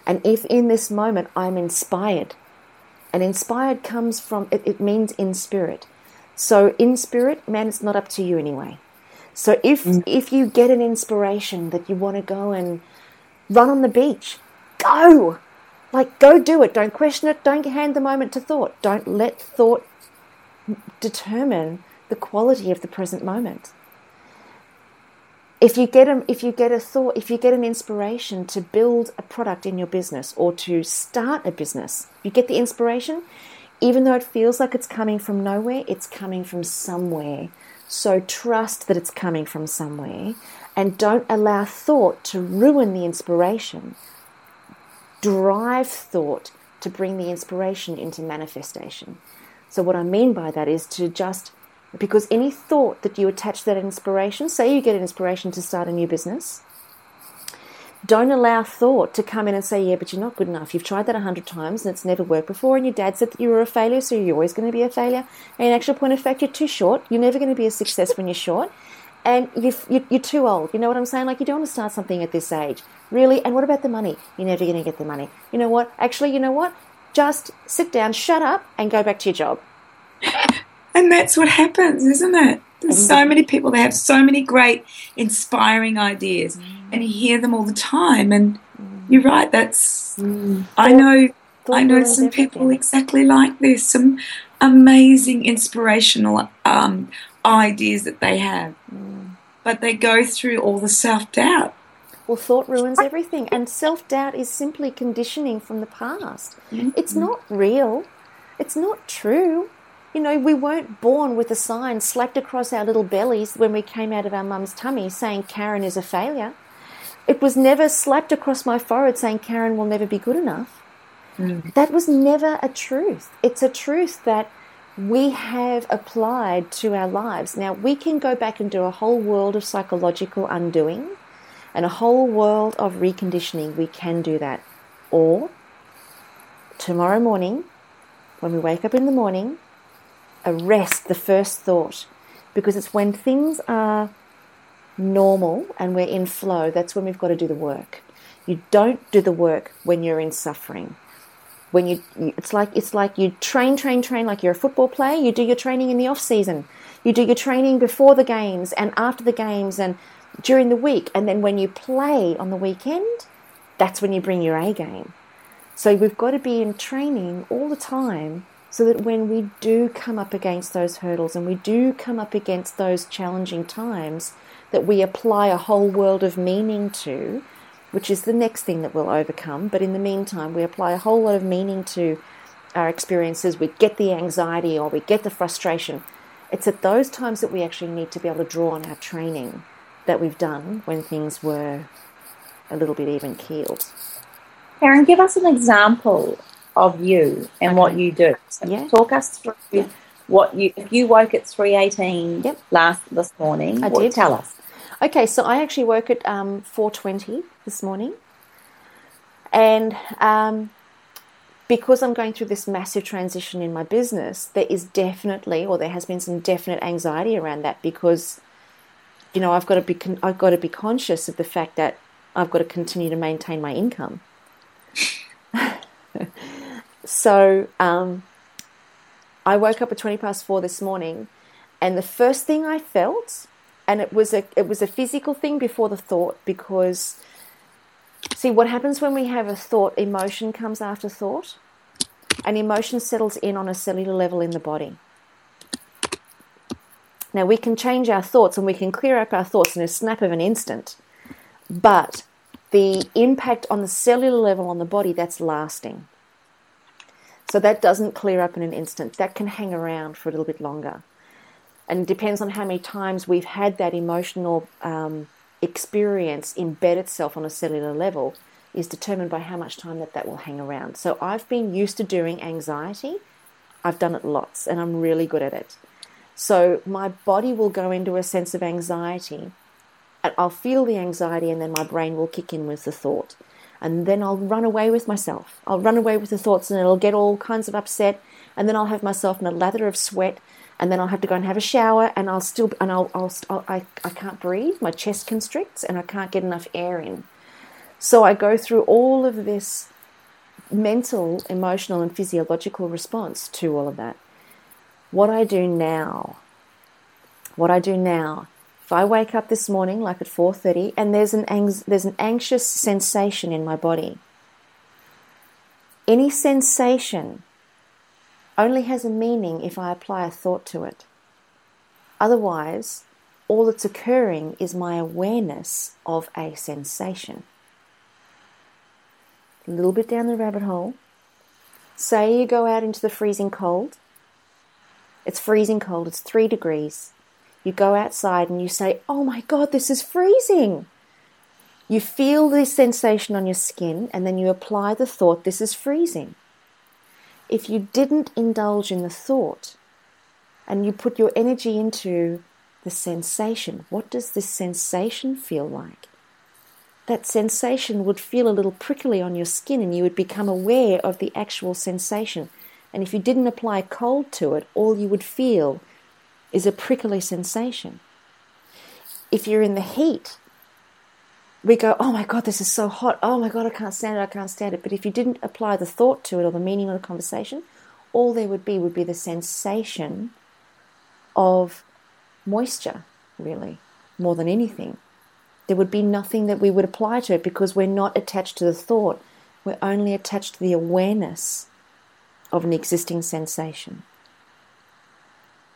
And if in this moment I'm inspired, and inspired comes from, it, it means in spirit. So in spirit, man, it's not up to you anyway. So if mm. if you get an inspiration that you want to go and run on the beach, go. Like go do it. Don't question it. Don't hand the moment to thought. Don't let thought determine the quality of the present moment if you get a, if you get a thought, if you get an inspiration to build a product in your business or to start a business, you get the inspiration, even though it feels like it's coming from nowhere, it's coming from somewhere. So trust that it's coming from somewhere and don't allow thought to ruin the inspiration. Drive thought to bring the inspiration into manifestation. So, what I mean by that is to just because any thought that you attach that inspiration, say you get an inspiration to start a new business, don't allow thought to come in and say, Yeah, but you're not good enough. You've tried that a hundred times and it's never worked before, and your dad said that you were a failure, so you're always going to be a failure. And in actual point of fact, you're too short. You're never going to be a success when you're short. And you've, you're too old. You know what I'm saying? Like, you don't want to start something at this age. Really? And what about the money? You're never going to get the money. You know what? Actually, you know what? Just sit down, shut up, and go back to your job And that's what happens, isn't it? There's mm. so many people that have so many great, inspiring ideas, and you hear them all the time. And mm. you're right. That's mm. I know. I know some people exactly like this. Some amazing, inspirational um, ideas that they have, but they go through all the self doubt. Well, thought ruins everything, and self doubt is simply conditioning from the past. Mm-hmm. It's not real, it's not true. You know, we weren't born with a sign slapped across our little bellies when we came out of our mum's tummy saying Karen is a failure. It was never slapped across my forehead saying Karen will never be good enough. Mm. That was never a truth. It's a truth that we have applied to our lives. Now, we can go back and do a whole world of psychological undoing and a whole world of reconditioning. We can do that. Or tomorrow morning, when we wake up in the morning, arrest the first thought because it's when things are normal and we're in flow that's when we've got to do the work. You don't do the work when you're in suffering. When you it's like it's like you train train train like you're a football player you do your training in the off season. You do your training before the games and after the games and during the week and then when you play on the weekend that's when you bring your A game. So we've got to be in training all the time so that when we do come up against those hurdles and we do come up against those challenging times, that we apply a whole world of meaning to, which is the next thing that we'll overcome. But in the meantime, we apply a whole lot of meaning to our experiences. We get the anxiety or we get the frustration. It's at those times that we actually need to be able to draw on our training that we've done when things were a little bit even keeled. Karen, give us an example of you and what you do. So Yeah. Talk us through what you. If you woke at three eighteen Yep. last this morning, I what, did. Tell us. Okay, so I actually woke at um, 4.20 this morning. And um, because I'm going through this massive transition in my business, there is definitely, or there has been some definite anxiety around that because, you know, I've got to be, con- I've got to be conscious of the fact that I've got to continue to maintain my income. So um, I woke up at 20 past four this morning, and the first thing I felt and it was a it was a physical thing before the thought because see what happens when we have a thought emotion comes after thought and emotion settles in on a cellular level in the body. Now we can change our thoughts and we can clear up our thoughts in a snap of an instant but the impact on the cellular level on the body that's lasting so that doesn't clear up in an instant. That can hang around for a little bit longer. And it depends on how many times we've had that emotional um, experience embed itself on a cellular level is determined by how much time that that will hang around. So i've been used to doing anxiety. I've done it lots and i'm really good at it. So my body will go into a sense of anxiety and i'll feel the anxiety and then my brain will kick in with the thought and then i'll run away with myself i'll run away with the thoughts and it'll get all kinds of upset and then i'll have myself in a lather of sweat and then I'll have to go and have a shower, and I'll still and I'll, I'll, I'll I I can't breathe. My chest constricts, and I can't get enough air in. So I go through all of this mental, emotional, and physiological response to all of that. What I do now, what I do now, I wake up this morning like at four thirty, and there's an anx- there's an anxious sensation in my body. Any sensation only has a meaning if I apply a thought to it. Otherwise, all that's occurring is my awareness of a sensation. A little bit down the rabbit hole. Say you go out into the freezing cold. It's freezing cold, it's three degrees. You go outside and you say, Oh my God, this is freezing. You feel the sensation on your skin and then you apply the thought, This is freezing if you didn't indulge in the thought and you put your energy into the sensation, what does this sensation feel like? That sensation would feel a little prickly on your skin and you would become aware of the actual sensation. And if you didn't apply cold to it, all you would feel is a prickly sensation. If you're in the heat, we go, oh my God, this is so hot. Oh my God, I can't stand it. I can't stand it. But if you didn't apply the thought to it or the meaning of the conversation, all there would be would be the sensation of moisture, really, more than anything. There would be nothing that we would apply to it because we're not attached to the thought. We're only attached to the awareness of an existing sensation.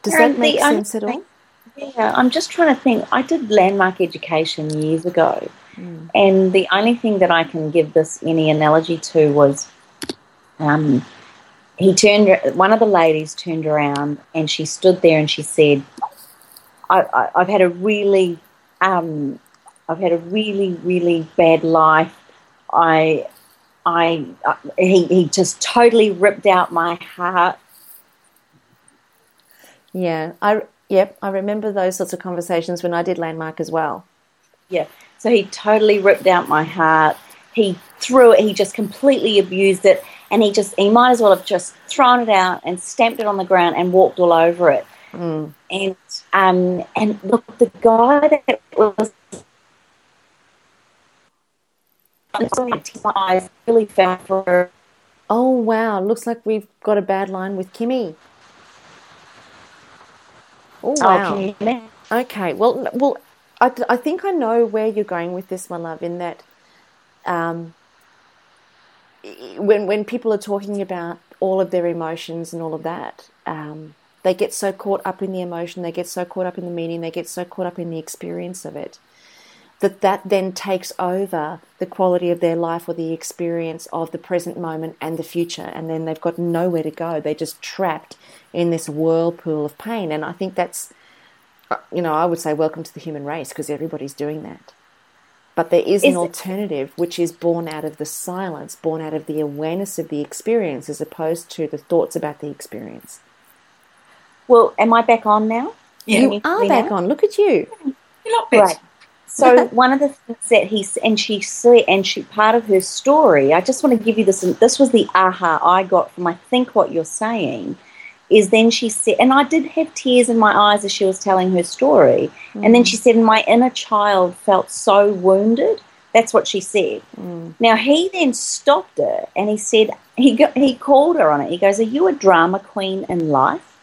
Does that make sense at all? Yeah, I'm just trying to think. I did landmark education years ago, and the only thing that I can give this any analogy to was, um, he turned. One of the ladies turned around and she stood there and she said, I, I, "I've had a really, um, I've had a really, really bad life. I." I, uh, he, he just totally ripped out my heart Yeah, I yep, I remember those sorts of conversations when I did landmark as well. Yeah. So he totally ripped out my heart. He threw it. He just completely abused it, and he just he might as well have just thrown it out and stamped it on the ground and walked all over it. And um and look, the guy that was really fell for Oh wow, looks like we've got a bad line with Kimmy. Oh Oh, wow. can you hear me? Okay, well, well, I, I think I know where you're going with this, my love. In that, um, when when people are talking about all of their emotions and all of that, um, they get so caught up in the emotion, they get so caught up in the meaning, they get so caught up in the experience of it, that that then takes over the quality of their life or the experience of the present moment and the future, and then they've got nowhere to go. They're just trapped in this whirlpool of pain, and I think that's uh, you know, I would say welcome to the human race because everybody's doing that. But there is, Is an it- alternative which is born out of the silence, born out of the awareness of the experience as opposed to the thoughts about the experience. Well, am I back on now? Yeah. Can You are me back now? on. Look at you. You lot bit. Right. So one of the things that he s- and she said, and she part of her story. I just want to give you this. This was the aha I got from I think what you're saying is then she said, and I did have tears in my eyes as she was telling her story, and then mm. she said, my inner child felt so wounded. That's what she said. Mm. Now he then stopped her and he said he go, he called her on it. He goes, "Are you a drama queen in life?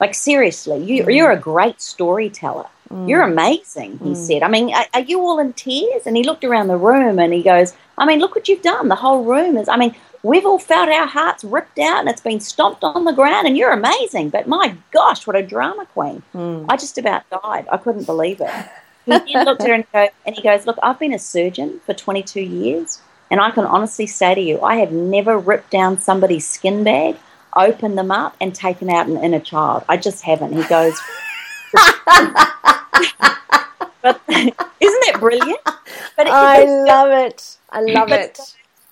Like seriously, you, mm. you're a great storyteller. You're amazing." He said. "I mean, are, are you all in tears?" And he looked around the room and he goes, "I mean, look what you've done. The whole room is. I mean." We've all felt our hearts ripped out and it's been stomped on the ground, and you're amazing. But my gosh, what a drama queen! Hmm. I just about died. I couldn't believe it. He looked at her and, go, and he goes, Look, I've been a surgeon for 22 years, and I can honestly say to you, I have never ripped down somebody's skin bag, opened them up, and taken out an inner child. I just haven't. He goes, but, Isn't that brilliant? But it- I love it. I love it.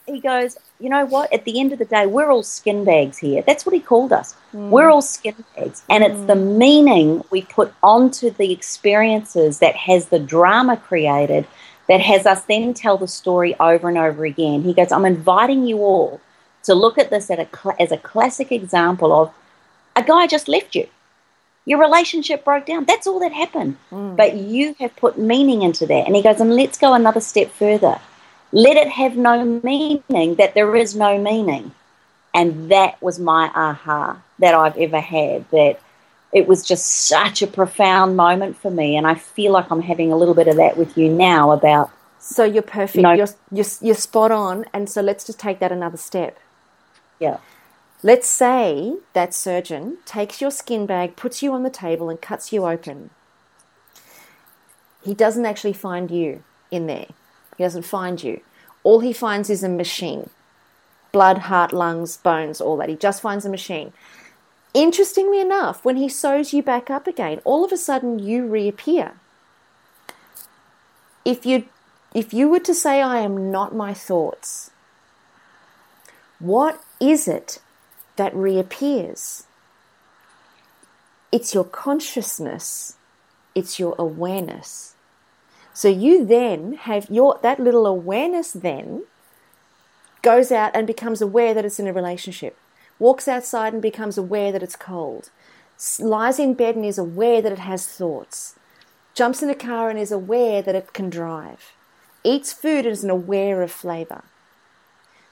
He goes, you know what? At the end of the day, we're all skin bags here. That's what he called us. Hmm. We're all skin bags. And it's the hmm. meaning we put onto the experiences that has the drama created that has us then tell the story over and over again. He goes, I'm inviting you all to look at this at a cl- as a classic example of a guy just left you. Your relationship broke down. That's all that happened. Hmm. But you have put meaning into that. And he goes, and let's go another step further. Let it have no meaning that there is no meaning. And that was my aha that I've ever had. That it was just such a profound moment for me. And I feel like I'm having a little bit of that with you now about So you're perfect. No. You're, you're you're spot on. And so let's just take that another step. yeah. Let's say that surgeon takes your skin bag, puts you on the table, and cuts you open. He doesn't actually find you in there. He doesn't find you. All he finds is a machine blood, heart, lungs, bones, all that. He just finds a machine. Interestingly enough, when he sews you back up again, all of a sudden you reappear. If you if you were to say I am not my thoughts, what is it that reappears? It's your consciousness, it's your awareness. So you then have your that little awareness then goes out and becomes aware that it's in a relationship, walks outside and becomes aware that it's cold, lies in bed and is aware that it has thoughts, jumps in a car and is aware that it can drive, eats food and is aware of flavor.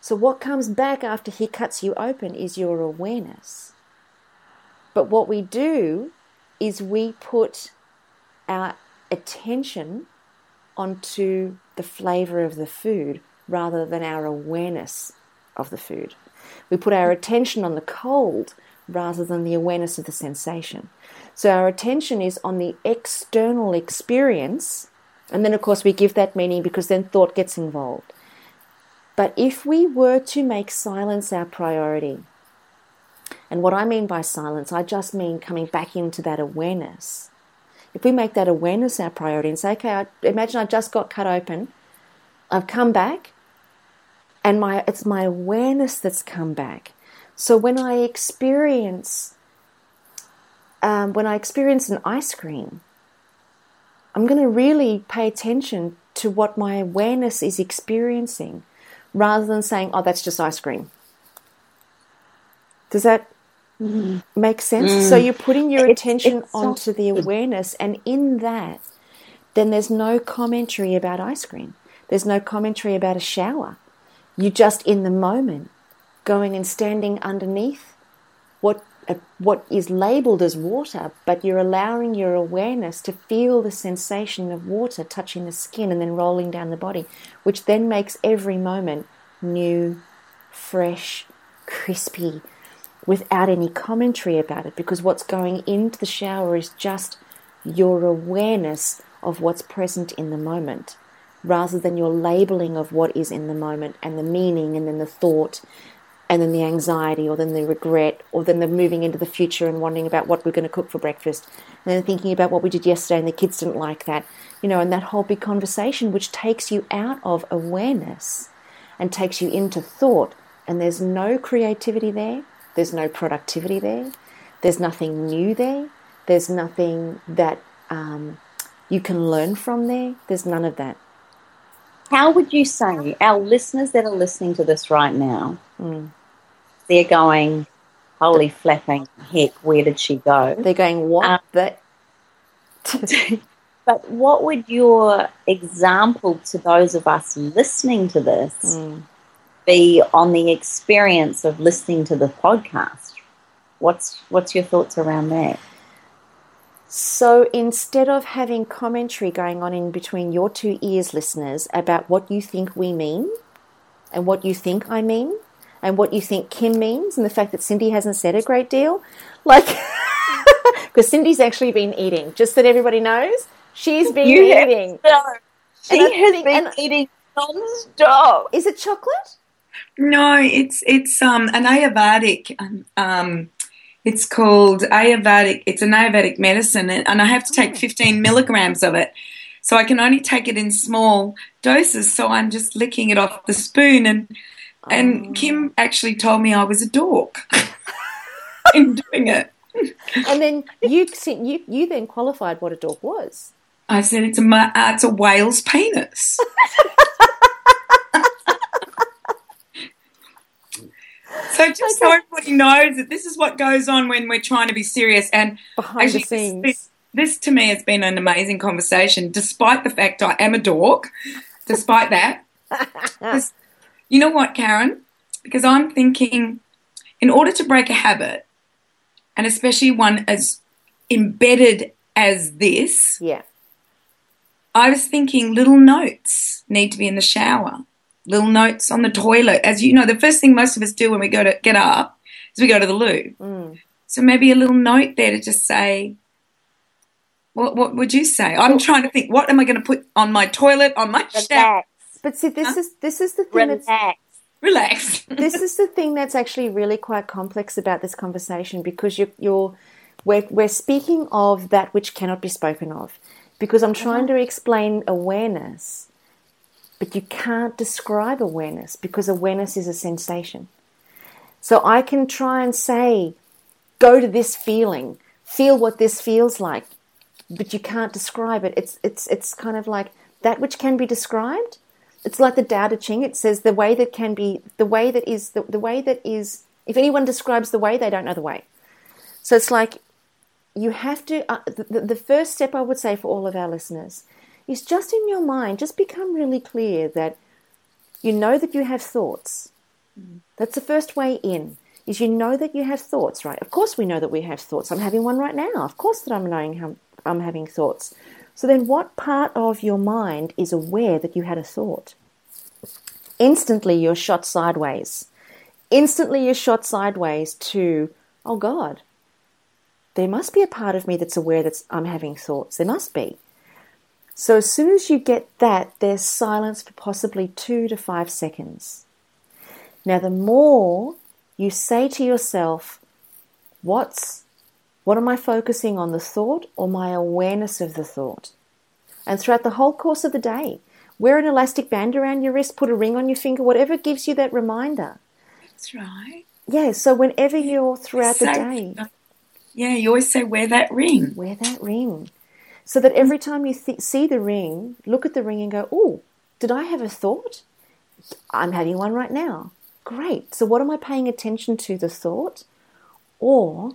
So, what comes back after he cuts you open is your awareness. But what we do is we put our attention onto the flavor of the food rather than our awareness of the food. We put our attention on the cold rather than the awareness of the sensation. So our attention is on the external experience, and then, of course, we give that meaning because then thought gets involved. But if we were to make silence our priority, and what I mean by silence, I just mean coming back into that awareness. If we make that awareness our priority and say, okay, I, imagine I just got cut open, I've come back, and my it's my awareness that's come back. So when I experience um, when I experience an ice cream, I'm going to really pay attention to what my awareness is experiencing, rather than saying, "Oh, that's just ice cream." Does that mm. make sense? Mm. So you're putting your it's, attention it's onto the awareness, and in that, then there's no commentary about ice cream. There's no commentary about a shower. You're just in the moment, going and standing underneath what uh, what is labeled as water, but you're allowing your awareness to feel the sensation of water touching the skin and then rolling down the body, which then makes every moment new, fresh, crispy, without any commentary about it, because what's going into the shower is just your awareness of what's present in the moment rather than your labeling of what is in the moment and the meaning and then the thought and then the anxiety or then the regret or then the moving into the future and wondering about what we're going to cook for breakfast and then thinking about what we did yesterday and the kids didn't like that you know and that whole big conversation which takes you out of awareness and takes you into thought and there's no creativity there there's no productivity there there's nothing new there there's nothing that um, you can learn from there there's none of that how would you say our listeners that are listening to this right now, mm. they're going, holy flapping heck, where did she go? They're going, what? Um, but, but what would your example to those of us listening to this mm. Be on the experience of listening to the podcast? What's what's your thoughts around that? So instead of having commentary going on in between your two ears, listeners, about what you think we mean and what you think I mean and what you think Kim means and the fact that Cindy hasn't said a great deal, like, because Cindy's actually been eating, just that everybody knows, she's been you eating. She has been eating non-stop. Is it chocolate? No, it's it's um an Ayurvedic um, um it's called Ayurvedic. It's an Ayurvedic medicine, and I have to take 15 milligrams of it. So I can only take it in small doses. So I'm just licking it off the spoon, and and oh. Kim actually told me I was a dork in doing it. and then you you you then qualified what a dork was. I said it's a uh, it's a whale's penis. So just okay. so everybody knows that this is what goes on when we're trying to be serious and behind actually, the scenes. This, this, to me has been an amazing conversation, despite the fact I am a dork. Despite that, you know what, Karen? Because I'm thinking, in order to break a habit, and especially one as embedded as this, yeah, I was thinking little notes need to be in the shower little notes on the toilet. As you know, the first thing most of us do when we go to get up is we go to the loo. Mm. So maybe a little note there to just say, what, what would you say? I'm trying to think. What am I going to put on my toilet, on my shower? But see, this huh? is this is the thing Relax. that's relax. this is the thing that's actually really quite complex about this conversation because you're, you're we're, we're speaking of that which cannot be spoken of because I'm trying uh-huh. to explain awareness but you can't describe awareness because awareness is a sensation. So I can try and say, go to this feeling, feel what this feels like, but you can't describe it. It's it's it's kind of like that which can be described. It's like the Tao Te Ching. It says the way that can be the way that is the, the way that is. If anyone describes the way, they don't know the way. So it's like you have to. Uh, the, the first step I would say for all of our listeners is just in your mind, just become really clear that you know that you have thoughts. Mm. That's the first way in. is you know that you have thoughts, right? Of course, we know that we have thoughts. I'm having one right now. Of course, that I'm knowing how I'm having thoughts. So then, what part of your mind is aware that you had a thought? Instantly, you're shot sideways. Instantly, you're shot sideways to, oh God, there must be a part of me that's aware that I'm having thoughts. There must be. So as soon as you get that, there's silence for possibly two to five seconds. Now, the more you say to yourself, what's what am I focusing on, the thought or my awareness of the thought? And throughout the whole course of the day, wear an elastic band around your wrist, put a ring on your finger, whatever gives you that reminder. That's right. Yeah, so whenever you're throughout the day, Yeah, you always say, wear that ring. wear that ring. So that every time you th- see the ring, look at the ring and go, oh, did I have a thought? I'm having one right now. Great. So, what am I paying attention to, the thought? Or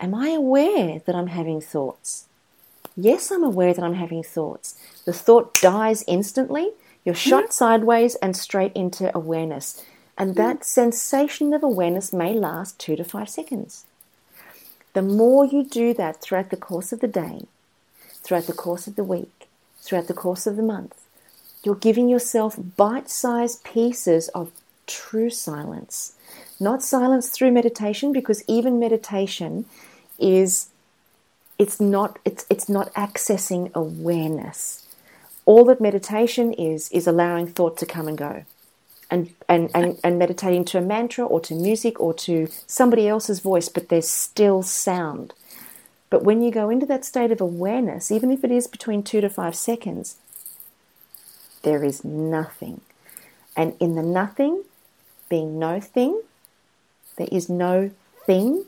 am I aware that I'm having thoughts? Yes, I'm aware that I'm having thoughts. The thought dies instantly. You're mm-hmm. shot sideways and straight into awareness. And mm-hmm. that sensation of awareness may last two to five seconds. The more you do that throughout the course of the day, throughout the course of the week, throughout the course of the month, you're giving yourself bite sized pieces of true silence. Not silence through meditation, because even meditation is it's not it's it's not accessing awareness. All that meditation is is allowing thought to come and go. And, and, and, and meditating to a mantra or to music or to somebody else's voice, but there's still sound. But when you go into that state of awareness, even if it is between two to five seconds, there is nothing. And in the nothing, being no thing, there is no thing.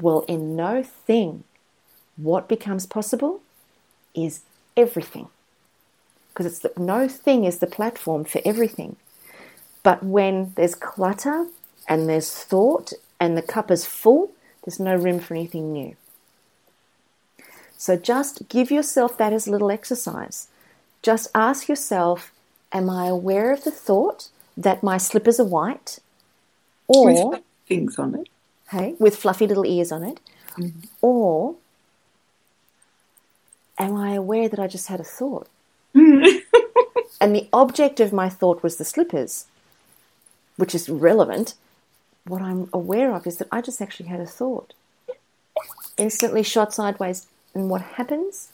Well, in no thing, what becomes possible is everything. Because it's the, no thing is the platform for everything. But when there's clutter and there's thought and the cup is full, there's no room for anything new. So just give yourself that as a little exercise. Just ask yourself, am I aware of the thought that my slippers are white? Or, With things on it. hey, with fluffy little ears on it? Mm-hmm. Or, am I aware that I just had a thought? and the object of my thought was the slippers, which is relevant. What I'm aware of is that I just actually had a thought. Instantly shot sideways. And what happens?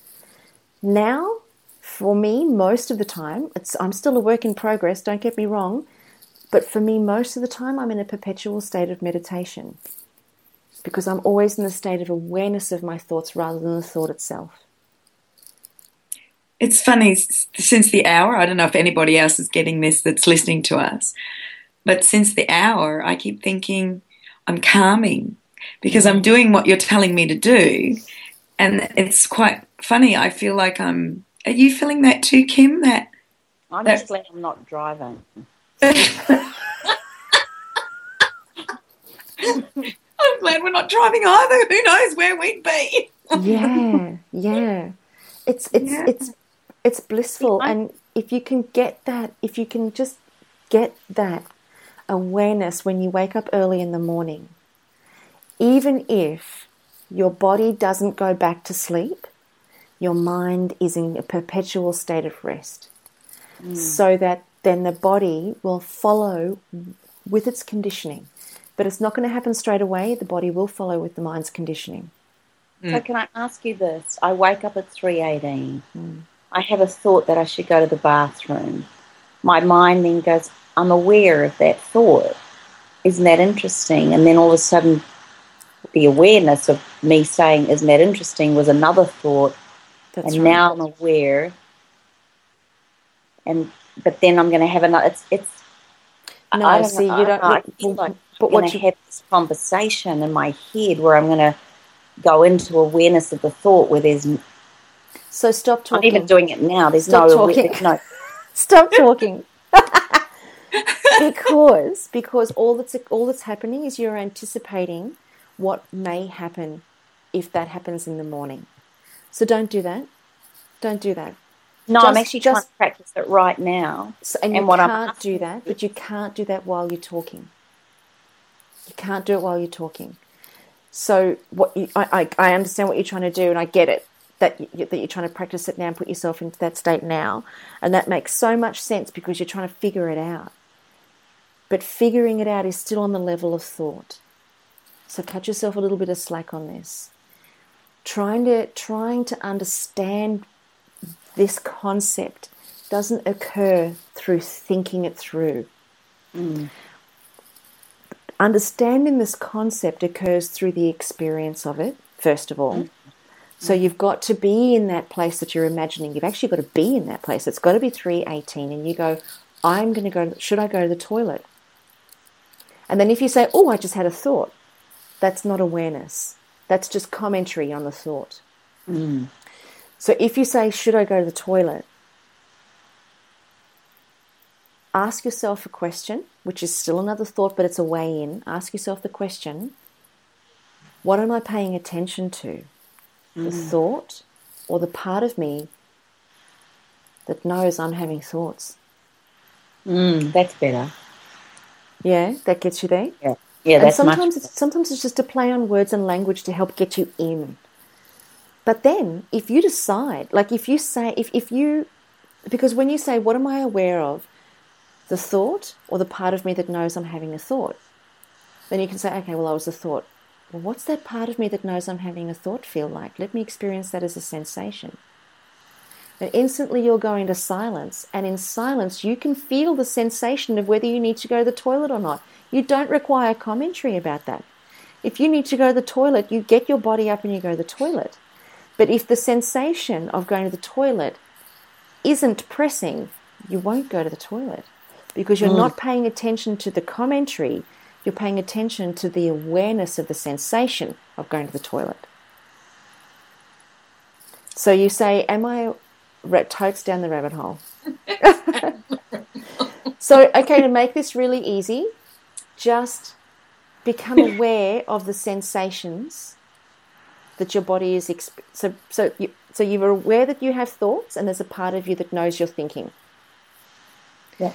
Now, for me, most of the time, it's, I'm still a work in progress, don't get me wrong, but for me, most of the time, I'm in a perpetual state of meditation because I'm always in the state of awareness of my thoughts rather than the thought itself. It's funny, since the hour, I don't know if anybody else is getting this that's listening to us, but since the hour, I keep thinking I'm calming because I'm doing what you're telling me to do. And it's quite funny. I feel like I'm. Are you feeling that too, Kim? That I'm That- just glad I'm not driving. I'm glad we're not driving either. Who knows where we'd be? yeah, yeah. It's it's Yeah. it's it's blissful, I- and if you can get that, if you can just get that awareness when you wake up early in the morning, even if your body doesn't go back to sleep, your mind is in a perpetual state of rest, mm. so that then the body will follow with its conditioning. But it's not going to happen straight away. The body will follow with the mind's conditioning. So mm. can I ask you this? I wake up at three eighteen. Mm. I have a thought that I should go to the bathroom. My mind then goes, I'm aware of that thought. Isn't that interesting? And then all of a sudden, the awareness of me saying, Isn't that interesting? was another thought. That's and right. now I'm aware. And but then I'm going to have another. It's it's. No, I don't see, know, you don't- I feel like but what you- have this conversation in my head where I'm going to go into awareness of the thought where there's. So stop talking. I'm even doing it now. There's Stop no talking. no. Stop talking. because because all that's all that's happening is you're anticipating what may happen if that happens in the morning. So don't do that. Don't do that. No, I'm Just- actually trying just- to practice it right now. So, and, And you can't do that, but you can't do that while you're talking. You can't do it while you're talking. So what you, I, I, I understand what you're trying to do, and I get it that you, that you're trying to practice it now and put yourself into that state now, and that makes so much sense because you're trying to figure it out. But figuring it out is still on the level of thought. So cut yourself a little bit of slack on this. Trying to trying to understand this concept doesn't occur through thinking it through. Mm. Understanding this concept occurs through the experience of it, first of all. Mm. So you've got to be in that place that you're imagining. You've actually got to be in that place. It's got to be 318 and you go, I'm going to go, should I go to the toilet? And then if you say, oh, I just had a thought, that's not awareness. That's just commentary on the thought. So if you say, should I go to the toilet? Ask yourself a question, which is still another thought, but it's a way in. Ask yourself the question what am I paying attention to? The thought or the part of me that knows I'm having thoughts? Mm, that's better. Yeah, that gets you there? Yeah, yeah, and that's sometimes much. it's, sometimes it's just a play on words and language to help get you in. But then, if you decide, like if you say, if, if you, because when you say, what am I aware of? The thought or the part of me that knows I'm having a thought? Then you can say, okay, well, I was a thought. Well, what's that part of me that knows I'm having a thought feel like? Let me experience that as a sensation. And instantly you'll go into silence, and in silence, you can feel the sensation of whether you need to go to the toilet or not. You don't require commentary about that. If you need to go to the toilet, you get your body up and you go to the toilet. But if the sensation of going to the toilet isn't pressing, you won't go to the toilet because you're mm. not paying attention to the commentary, you're paying attention to the awareness of the sensation of going to the toilet. So you say, Am I totes down the rabbit hole? so, okay, to make this really easy, just become aware of the sensations that your body is exp- so so you so you're aware that you have thoughts and there's a part of you that knows you're thinking Yeah.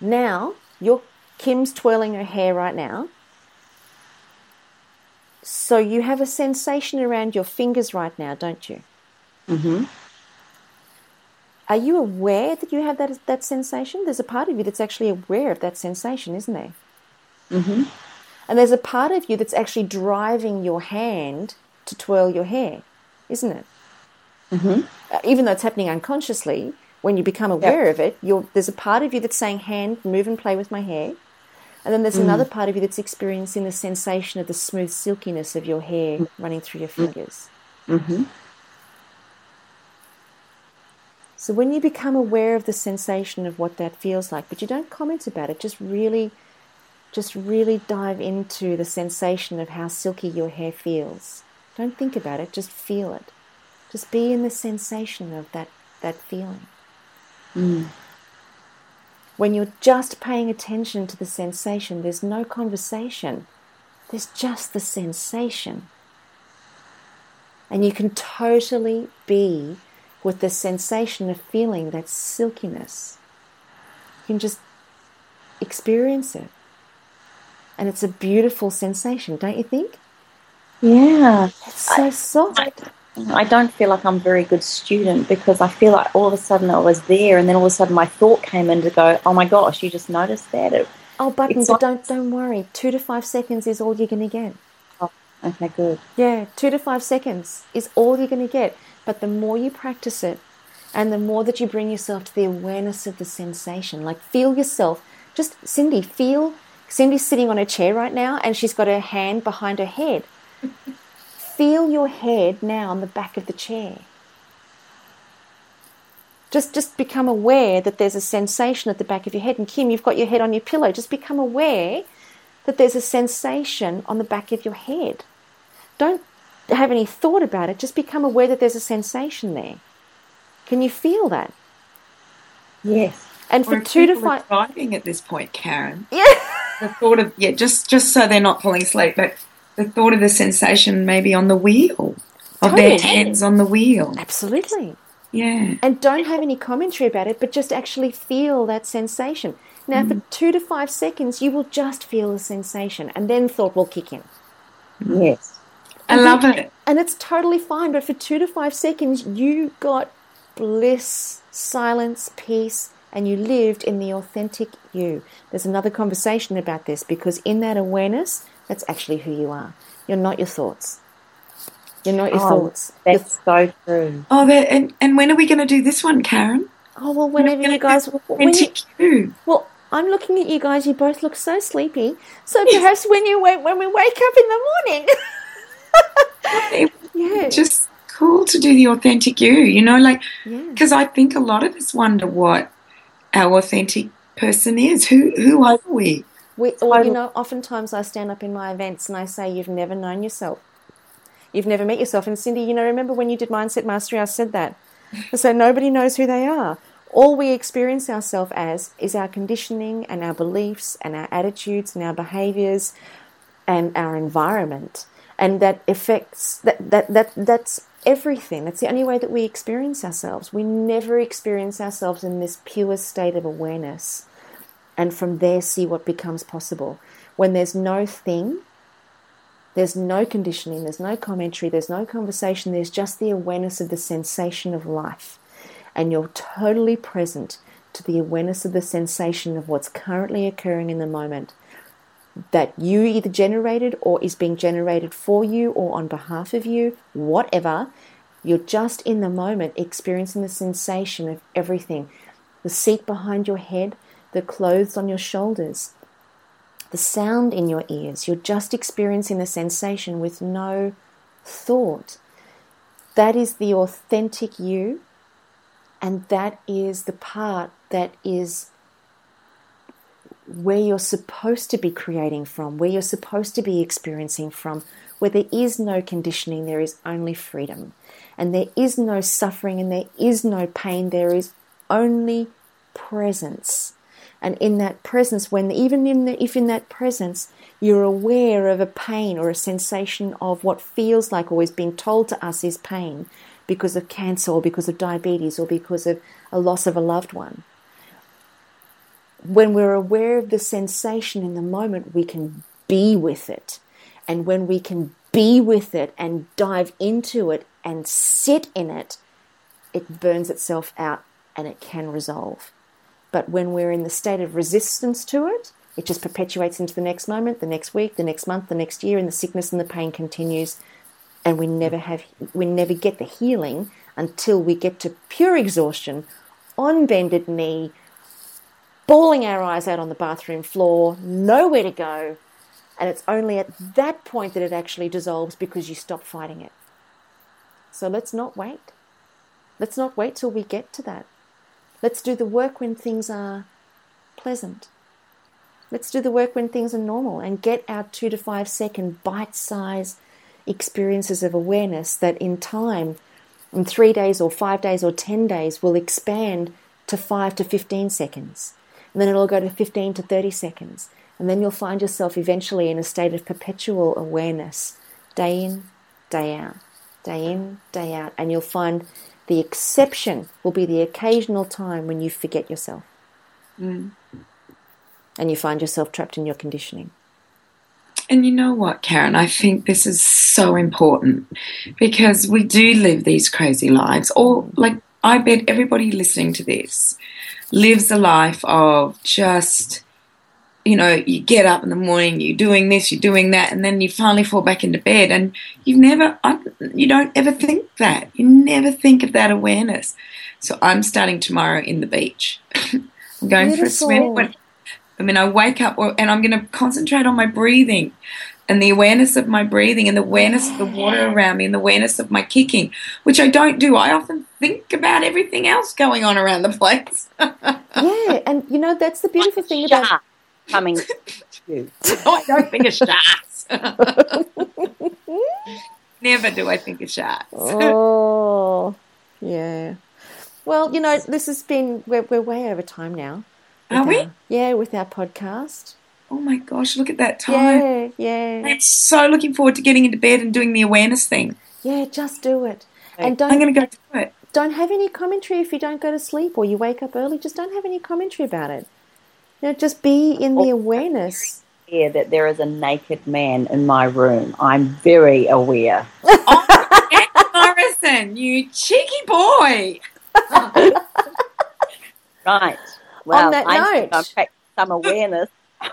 now your kim's twirling her hair right now so you have a sensation around your fingers right now don't you Mm-hmm. Are you aware that you have that that sensation there's a part of you that's actually aware of that sensation isn't there Mm-hmm. and there's a part of you that's actually driving your hand to twirl your hair, isn't it? Mm-hmm. Uh, even though it's happening unconsciously, when you become aware of it, you're, there's a part of you that's saying, "Hand, move and play with my hair," and then there's another part of you that's experiencing the sensation of the smooth silkiness of your hair running through your fingers. Mm-hmm. So when you become aware of the sensation of what that feels like, but you don't comment about it, just really, just really dive into the sensation of how silky your hair feels. Don't think about it, just feel it. Just be in the sensation of that, that feeling. Mm. When you're just paying attention to the sensation, there's no conversation. There's just the sensation. And you can totally be with the sensation of feeling that silkiness. You can just experience it. And it's a beautiful sensation, don't you think? Yeah. It's so soft. I don't feel like I'm a very good student because I feel like all of a sudden I was there and then all of a sudden my thought came in to go, oh my gosh, you just noticed that. It, Oh, button, but like- don't don't worry. Two to five seconds is all you're going to get. oh, okay, good. Yeah, two to five seconds is all you're going to get. But the more you practice it, and the more that you bring yourself to the awareness of the sensation, like feel yourself. Just Cindy, feel Cindy's sitting on a chair right now, and she's got her hand behind her head. feel your head now on the back of the chair. Just, just become aware that there's a sensation at the back of your head. And Kim, you've got your head on your pillow. Just become aware that there's a sensation on the back of your head. Don't have any thought about it. Just become aware that there's a sensation there. Can you feel that? Yes. And for two to five, driving at this point, Karen. yeah, The thought of yeah, just just so they're not falling asleep, but the thought of the sensation maybe on the wheel of Totally. their hands on the wheel. absolutely, Yeah. and don't have any commentary about it, but just actually feel that sensation. Now, for mm. two to five seconds, you will just feel the sensation, and then thought will kick in. Yes. I love it. And it's totally fine, but for two to five seconds, you got bliss, silence, peace, and you lived in the authentic you. There's another conversation about this because in that awareness, that's actually who you are. You're not your thoughts. You're not your Oh, thoughts. You're- That's so true. Oh, that, and, and when are we going to do this one, Karen? oh well, whenever you guys, when you, Authentic you. well, I'm looking at you guys. You both look so sleepy. So perhaps when you wake, when we wake up in the morning, yeah, Just cool to do the authentic you, you know, like, yeah. because I think a lot of us wonder what our authentic person is. Who, who are we? We, or, you know, oftentimes I stand up in my events and I say, You've never known yourself. You've never met yourself. And Cindy, you know, remember when you did Mindset Mastery, I said that. So nobody knows who they are. All we experience ourselves as is our conditioning and our beliefs and our attitudes and our behaviors and our environment. And that affects, that, that, that, that's everything. That's the only way that we experience ourselves. We never experience ourselves in this pure state of awareness and from there see what becomes possible. When there's no thing, there's no conditioning, there's no commentary, there's no conversation, there's just the awareness of the sensation of life. And you're totally present to the awareness of the sensation of what's currently occurring in the moment that you either generated or is being generated for you or on behalf of you, whatever. You're just in the moment experiencing the sensation of everything the seat behind your head, the clothes on your shoulders, the sound in your ears. You're just experiencing the sensation with no thought. That is the authentic you, and that is the part that is where you're supposed to be creating from, where you're supposed to be experiencing from, where there is no conditioning, there is only freedom. And there is no suffering and there is no pain, there is only presence. And in that presence, when even in the, if in that presence you're aware of a pain or a sensation of what feels like always being told to us is pain because of cancer or because of diabetes or because of a loss of a loved one, when we're aware of the sensation in the moment, we can be with it. And when we can be with it and dive into it and sit in it, it burns itself out and it can resolve. But when we're in the state of resistance to it, it just perpetuates into the next moment, the next week, the next month, the next year, and the sickness and the pain continues. And we never have, we never get the healing until we get to pure exhaustion, on bended knee, bawling our eyes out on the bathroom floor, nowhere to go. And it's only at that point that it actually dissolves because you stop fighting it. So let's not wait. Let's not wait till we get to that. Let's do the work when things are pleasant. Let's do the work when things are normal and get our two to five second bite size experiences of awareness that in time, in three days or five days or 10 days, will expand to five to 15 seconds. And then it'll go to 15 to 30 seconds. And then you'll find yourself eventually in a state of perpetual awareness, day in, day out, day in, day out. And you'll find the exception will be the occasional time when you forget yourself. Mm. And you find yourself trapped in your conditioning. And you know what, Karen? I think this is so important because we do live these crazy lives. Or, like, I bet everybody listening to this lives a life of just, you know, you get up in the morning, you're doing this, you're doing that, and then you finally fall back into bed, and you've never, you don't ever think that. You never think of that awareness. So I'm starting tomorrow in the beach. I'm going for a swim. Beautiful. I mean, I wake up and I'm going to concentrate on my breathing and the awareness of my breathing and the awareness of the water around me and the awareness of my kicking, which I don't do. I often think about everything else going on around the place. Yeah, and you know, that's the beautiful thing about coming to you. I don't think of sharks. Never do I think of sharks. Oh, yeah. Well, you know, this has been, we're, we're way over time now. Are with we? yeah, with our podcast. Oh my gosh, look at that time. Yeah, yeah. I'm so looking forward to getting into bed and doing the awareness thing. Yeah, just do it. And don't, I'm don't, going to go do it. don't have any commentary if you don't go to sleep or you wake up early. Just don't have any commentary about it. You know, just be in the oh, awareness. Aware that there is a naked man in my room. I'm very aware. Oh, Morrison, you cheeky boy. Right. Well, that I note- think I've practiced some awareness.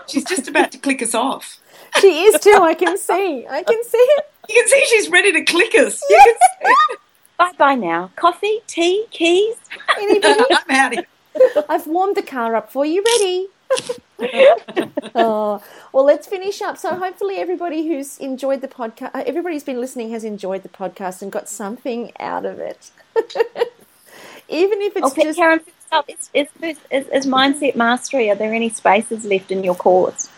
She's just about to click us off. She is too. I can see. I can see it. You can see she's ready to click us. You can see. Bye bye now. Coffee, tea, keys. Anybody? I'm out of here. I've warmed the car up for you. Ready? oh, well, let's finish up. So, hopefully, everybody who's enjoyed the podcast, uh, everybody who's been listening has enjoyed the podcast and got something out of it. Even if it's Okay, just Karen, is, is, is, is mindset mastery. Are there any spaces left in your course?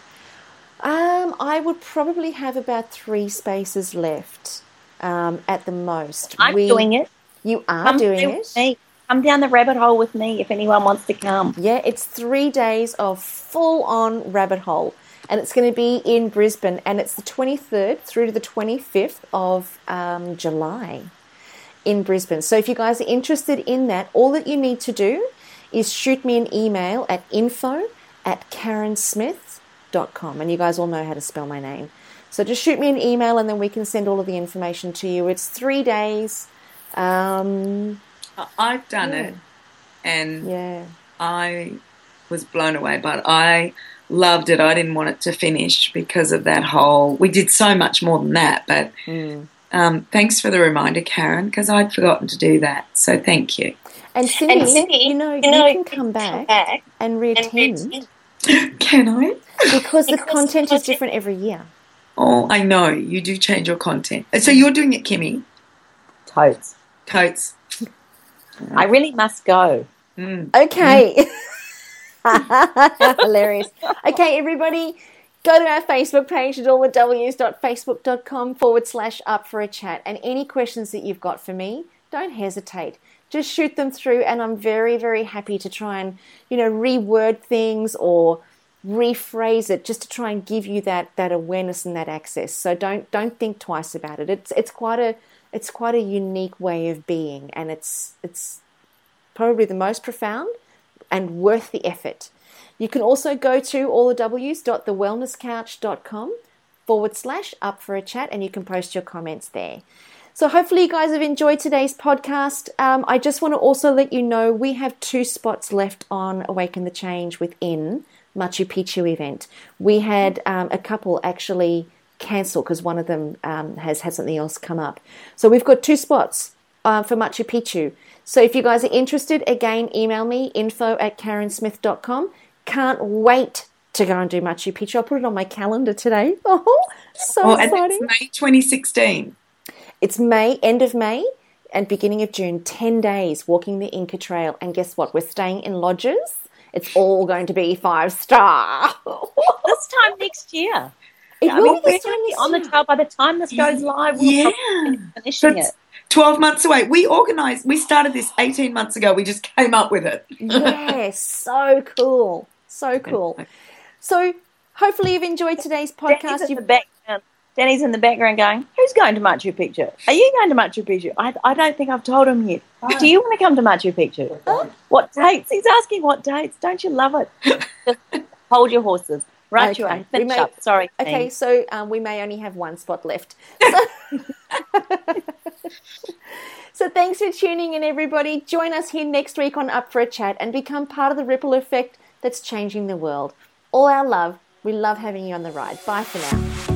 Um, I would probably have about three spaces left um, at the most. I'm We- doing it. You are Come doing it. me. Come down the rabbit hole with me if anyone wants to come. Yeah, it's three days of full on rabbit hole. And it's going to be in Brisbane. And it's the 23rd through to the 25th of um, July in Brisbane. So if you guys are interested in that, all that you need to do is shoot me an email at info at karensmith.com. And you guys all know how to spell my name. So just shoot me an email and then we can send all of the information to you. It's three days. Um, I've done it, and yeah. I was blown away. But I loved it. I didn't want it to finish because of that whole. We did so much more than that. But um, thanks for the reminder, Karen, because I'd forgotten to do that. So thank you. And Cindy, And Cindy, you know, you, you know, can come back, and reattend Can I? because the content is different every year. Oh, I know you do change your content. So you're doing it, Kimmy. Totes. Totes. I really must go. Mm. Okay. Mm. Hilarious. Okay, everybody, go to our Facebook page at allthews.facebook.com forward slash up for a chat. And any questions that you've got for me, don't hesitate. Just shoot them through, and I'm very, very happy to try and, you know, reword things or rephrase it just to try and give you that that awareness and that access. So don't don't think twice about it. It's it's quite a it's quite a unique way of being and it's it's probably the most profound and worth the effort. You can also go to allthews.thewellnesscouch.com forward slash up for a chat and you can post your comments there. So hopefully you guys have enjoyed today's podcast. Um, I just want to also let you know we have two spots left on Awaken the Change within Machu Picchu event. We had um, a couple actually cancel because one of them um, has had something else come up. So we've got two spots uh, for Machu Picchu. So if you guys are interested, again, email me info at karensmith.com. Can't wait to go and do Machu Picchu. I'll put it on my calendar today. Oh, so Oh, and exciting. it's May 2016. It's May, end of May, and beginning of June, 10 days walking the Inca Trail. And guess what? We're staying in lodges. It's all going to be five star. This time next year. It I will mean, be we're this time going to be on the trail by the time this goes live. We'll Yeah. finishing That's it. 12 months away. We organised, we started this 18 months ago. We just came up with it. yes, so cool. So cool. So hopefully you've enjoyed today's podcast. You've, background. Danny's in the background going, Who's going to Machu Picchu? Are you going to Machu Picchu? I, I don't think I've told him yet. Do you want to come to Machu Picchu? What dates? He's asking what dates. Don't you love it? Hold your horses. Right, you Okay. are. Finish may- up. Sorry. okay, Dean. so um, we may only have one spot left. So, so thanks for tuning in, everybody. Join us here next week on Up for a Chat and become part of the ripple effect that's changing the world. All our love. We love having you on the ride. Bye for now.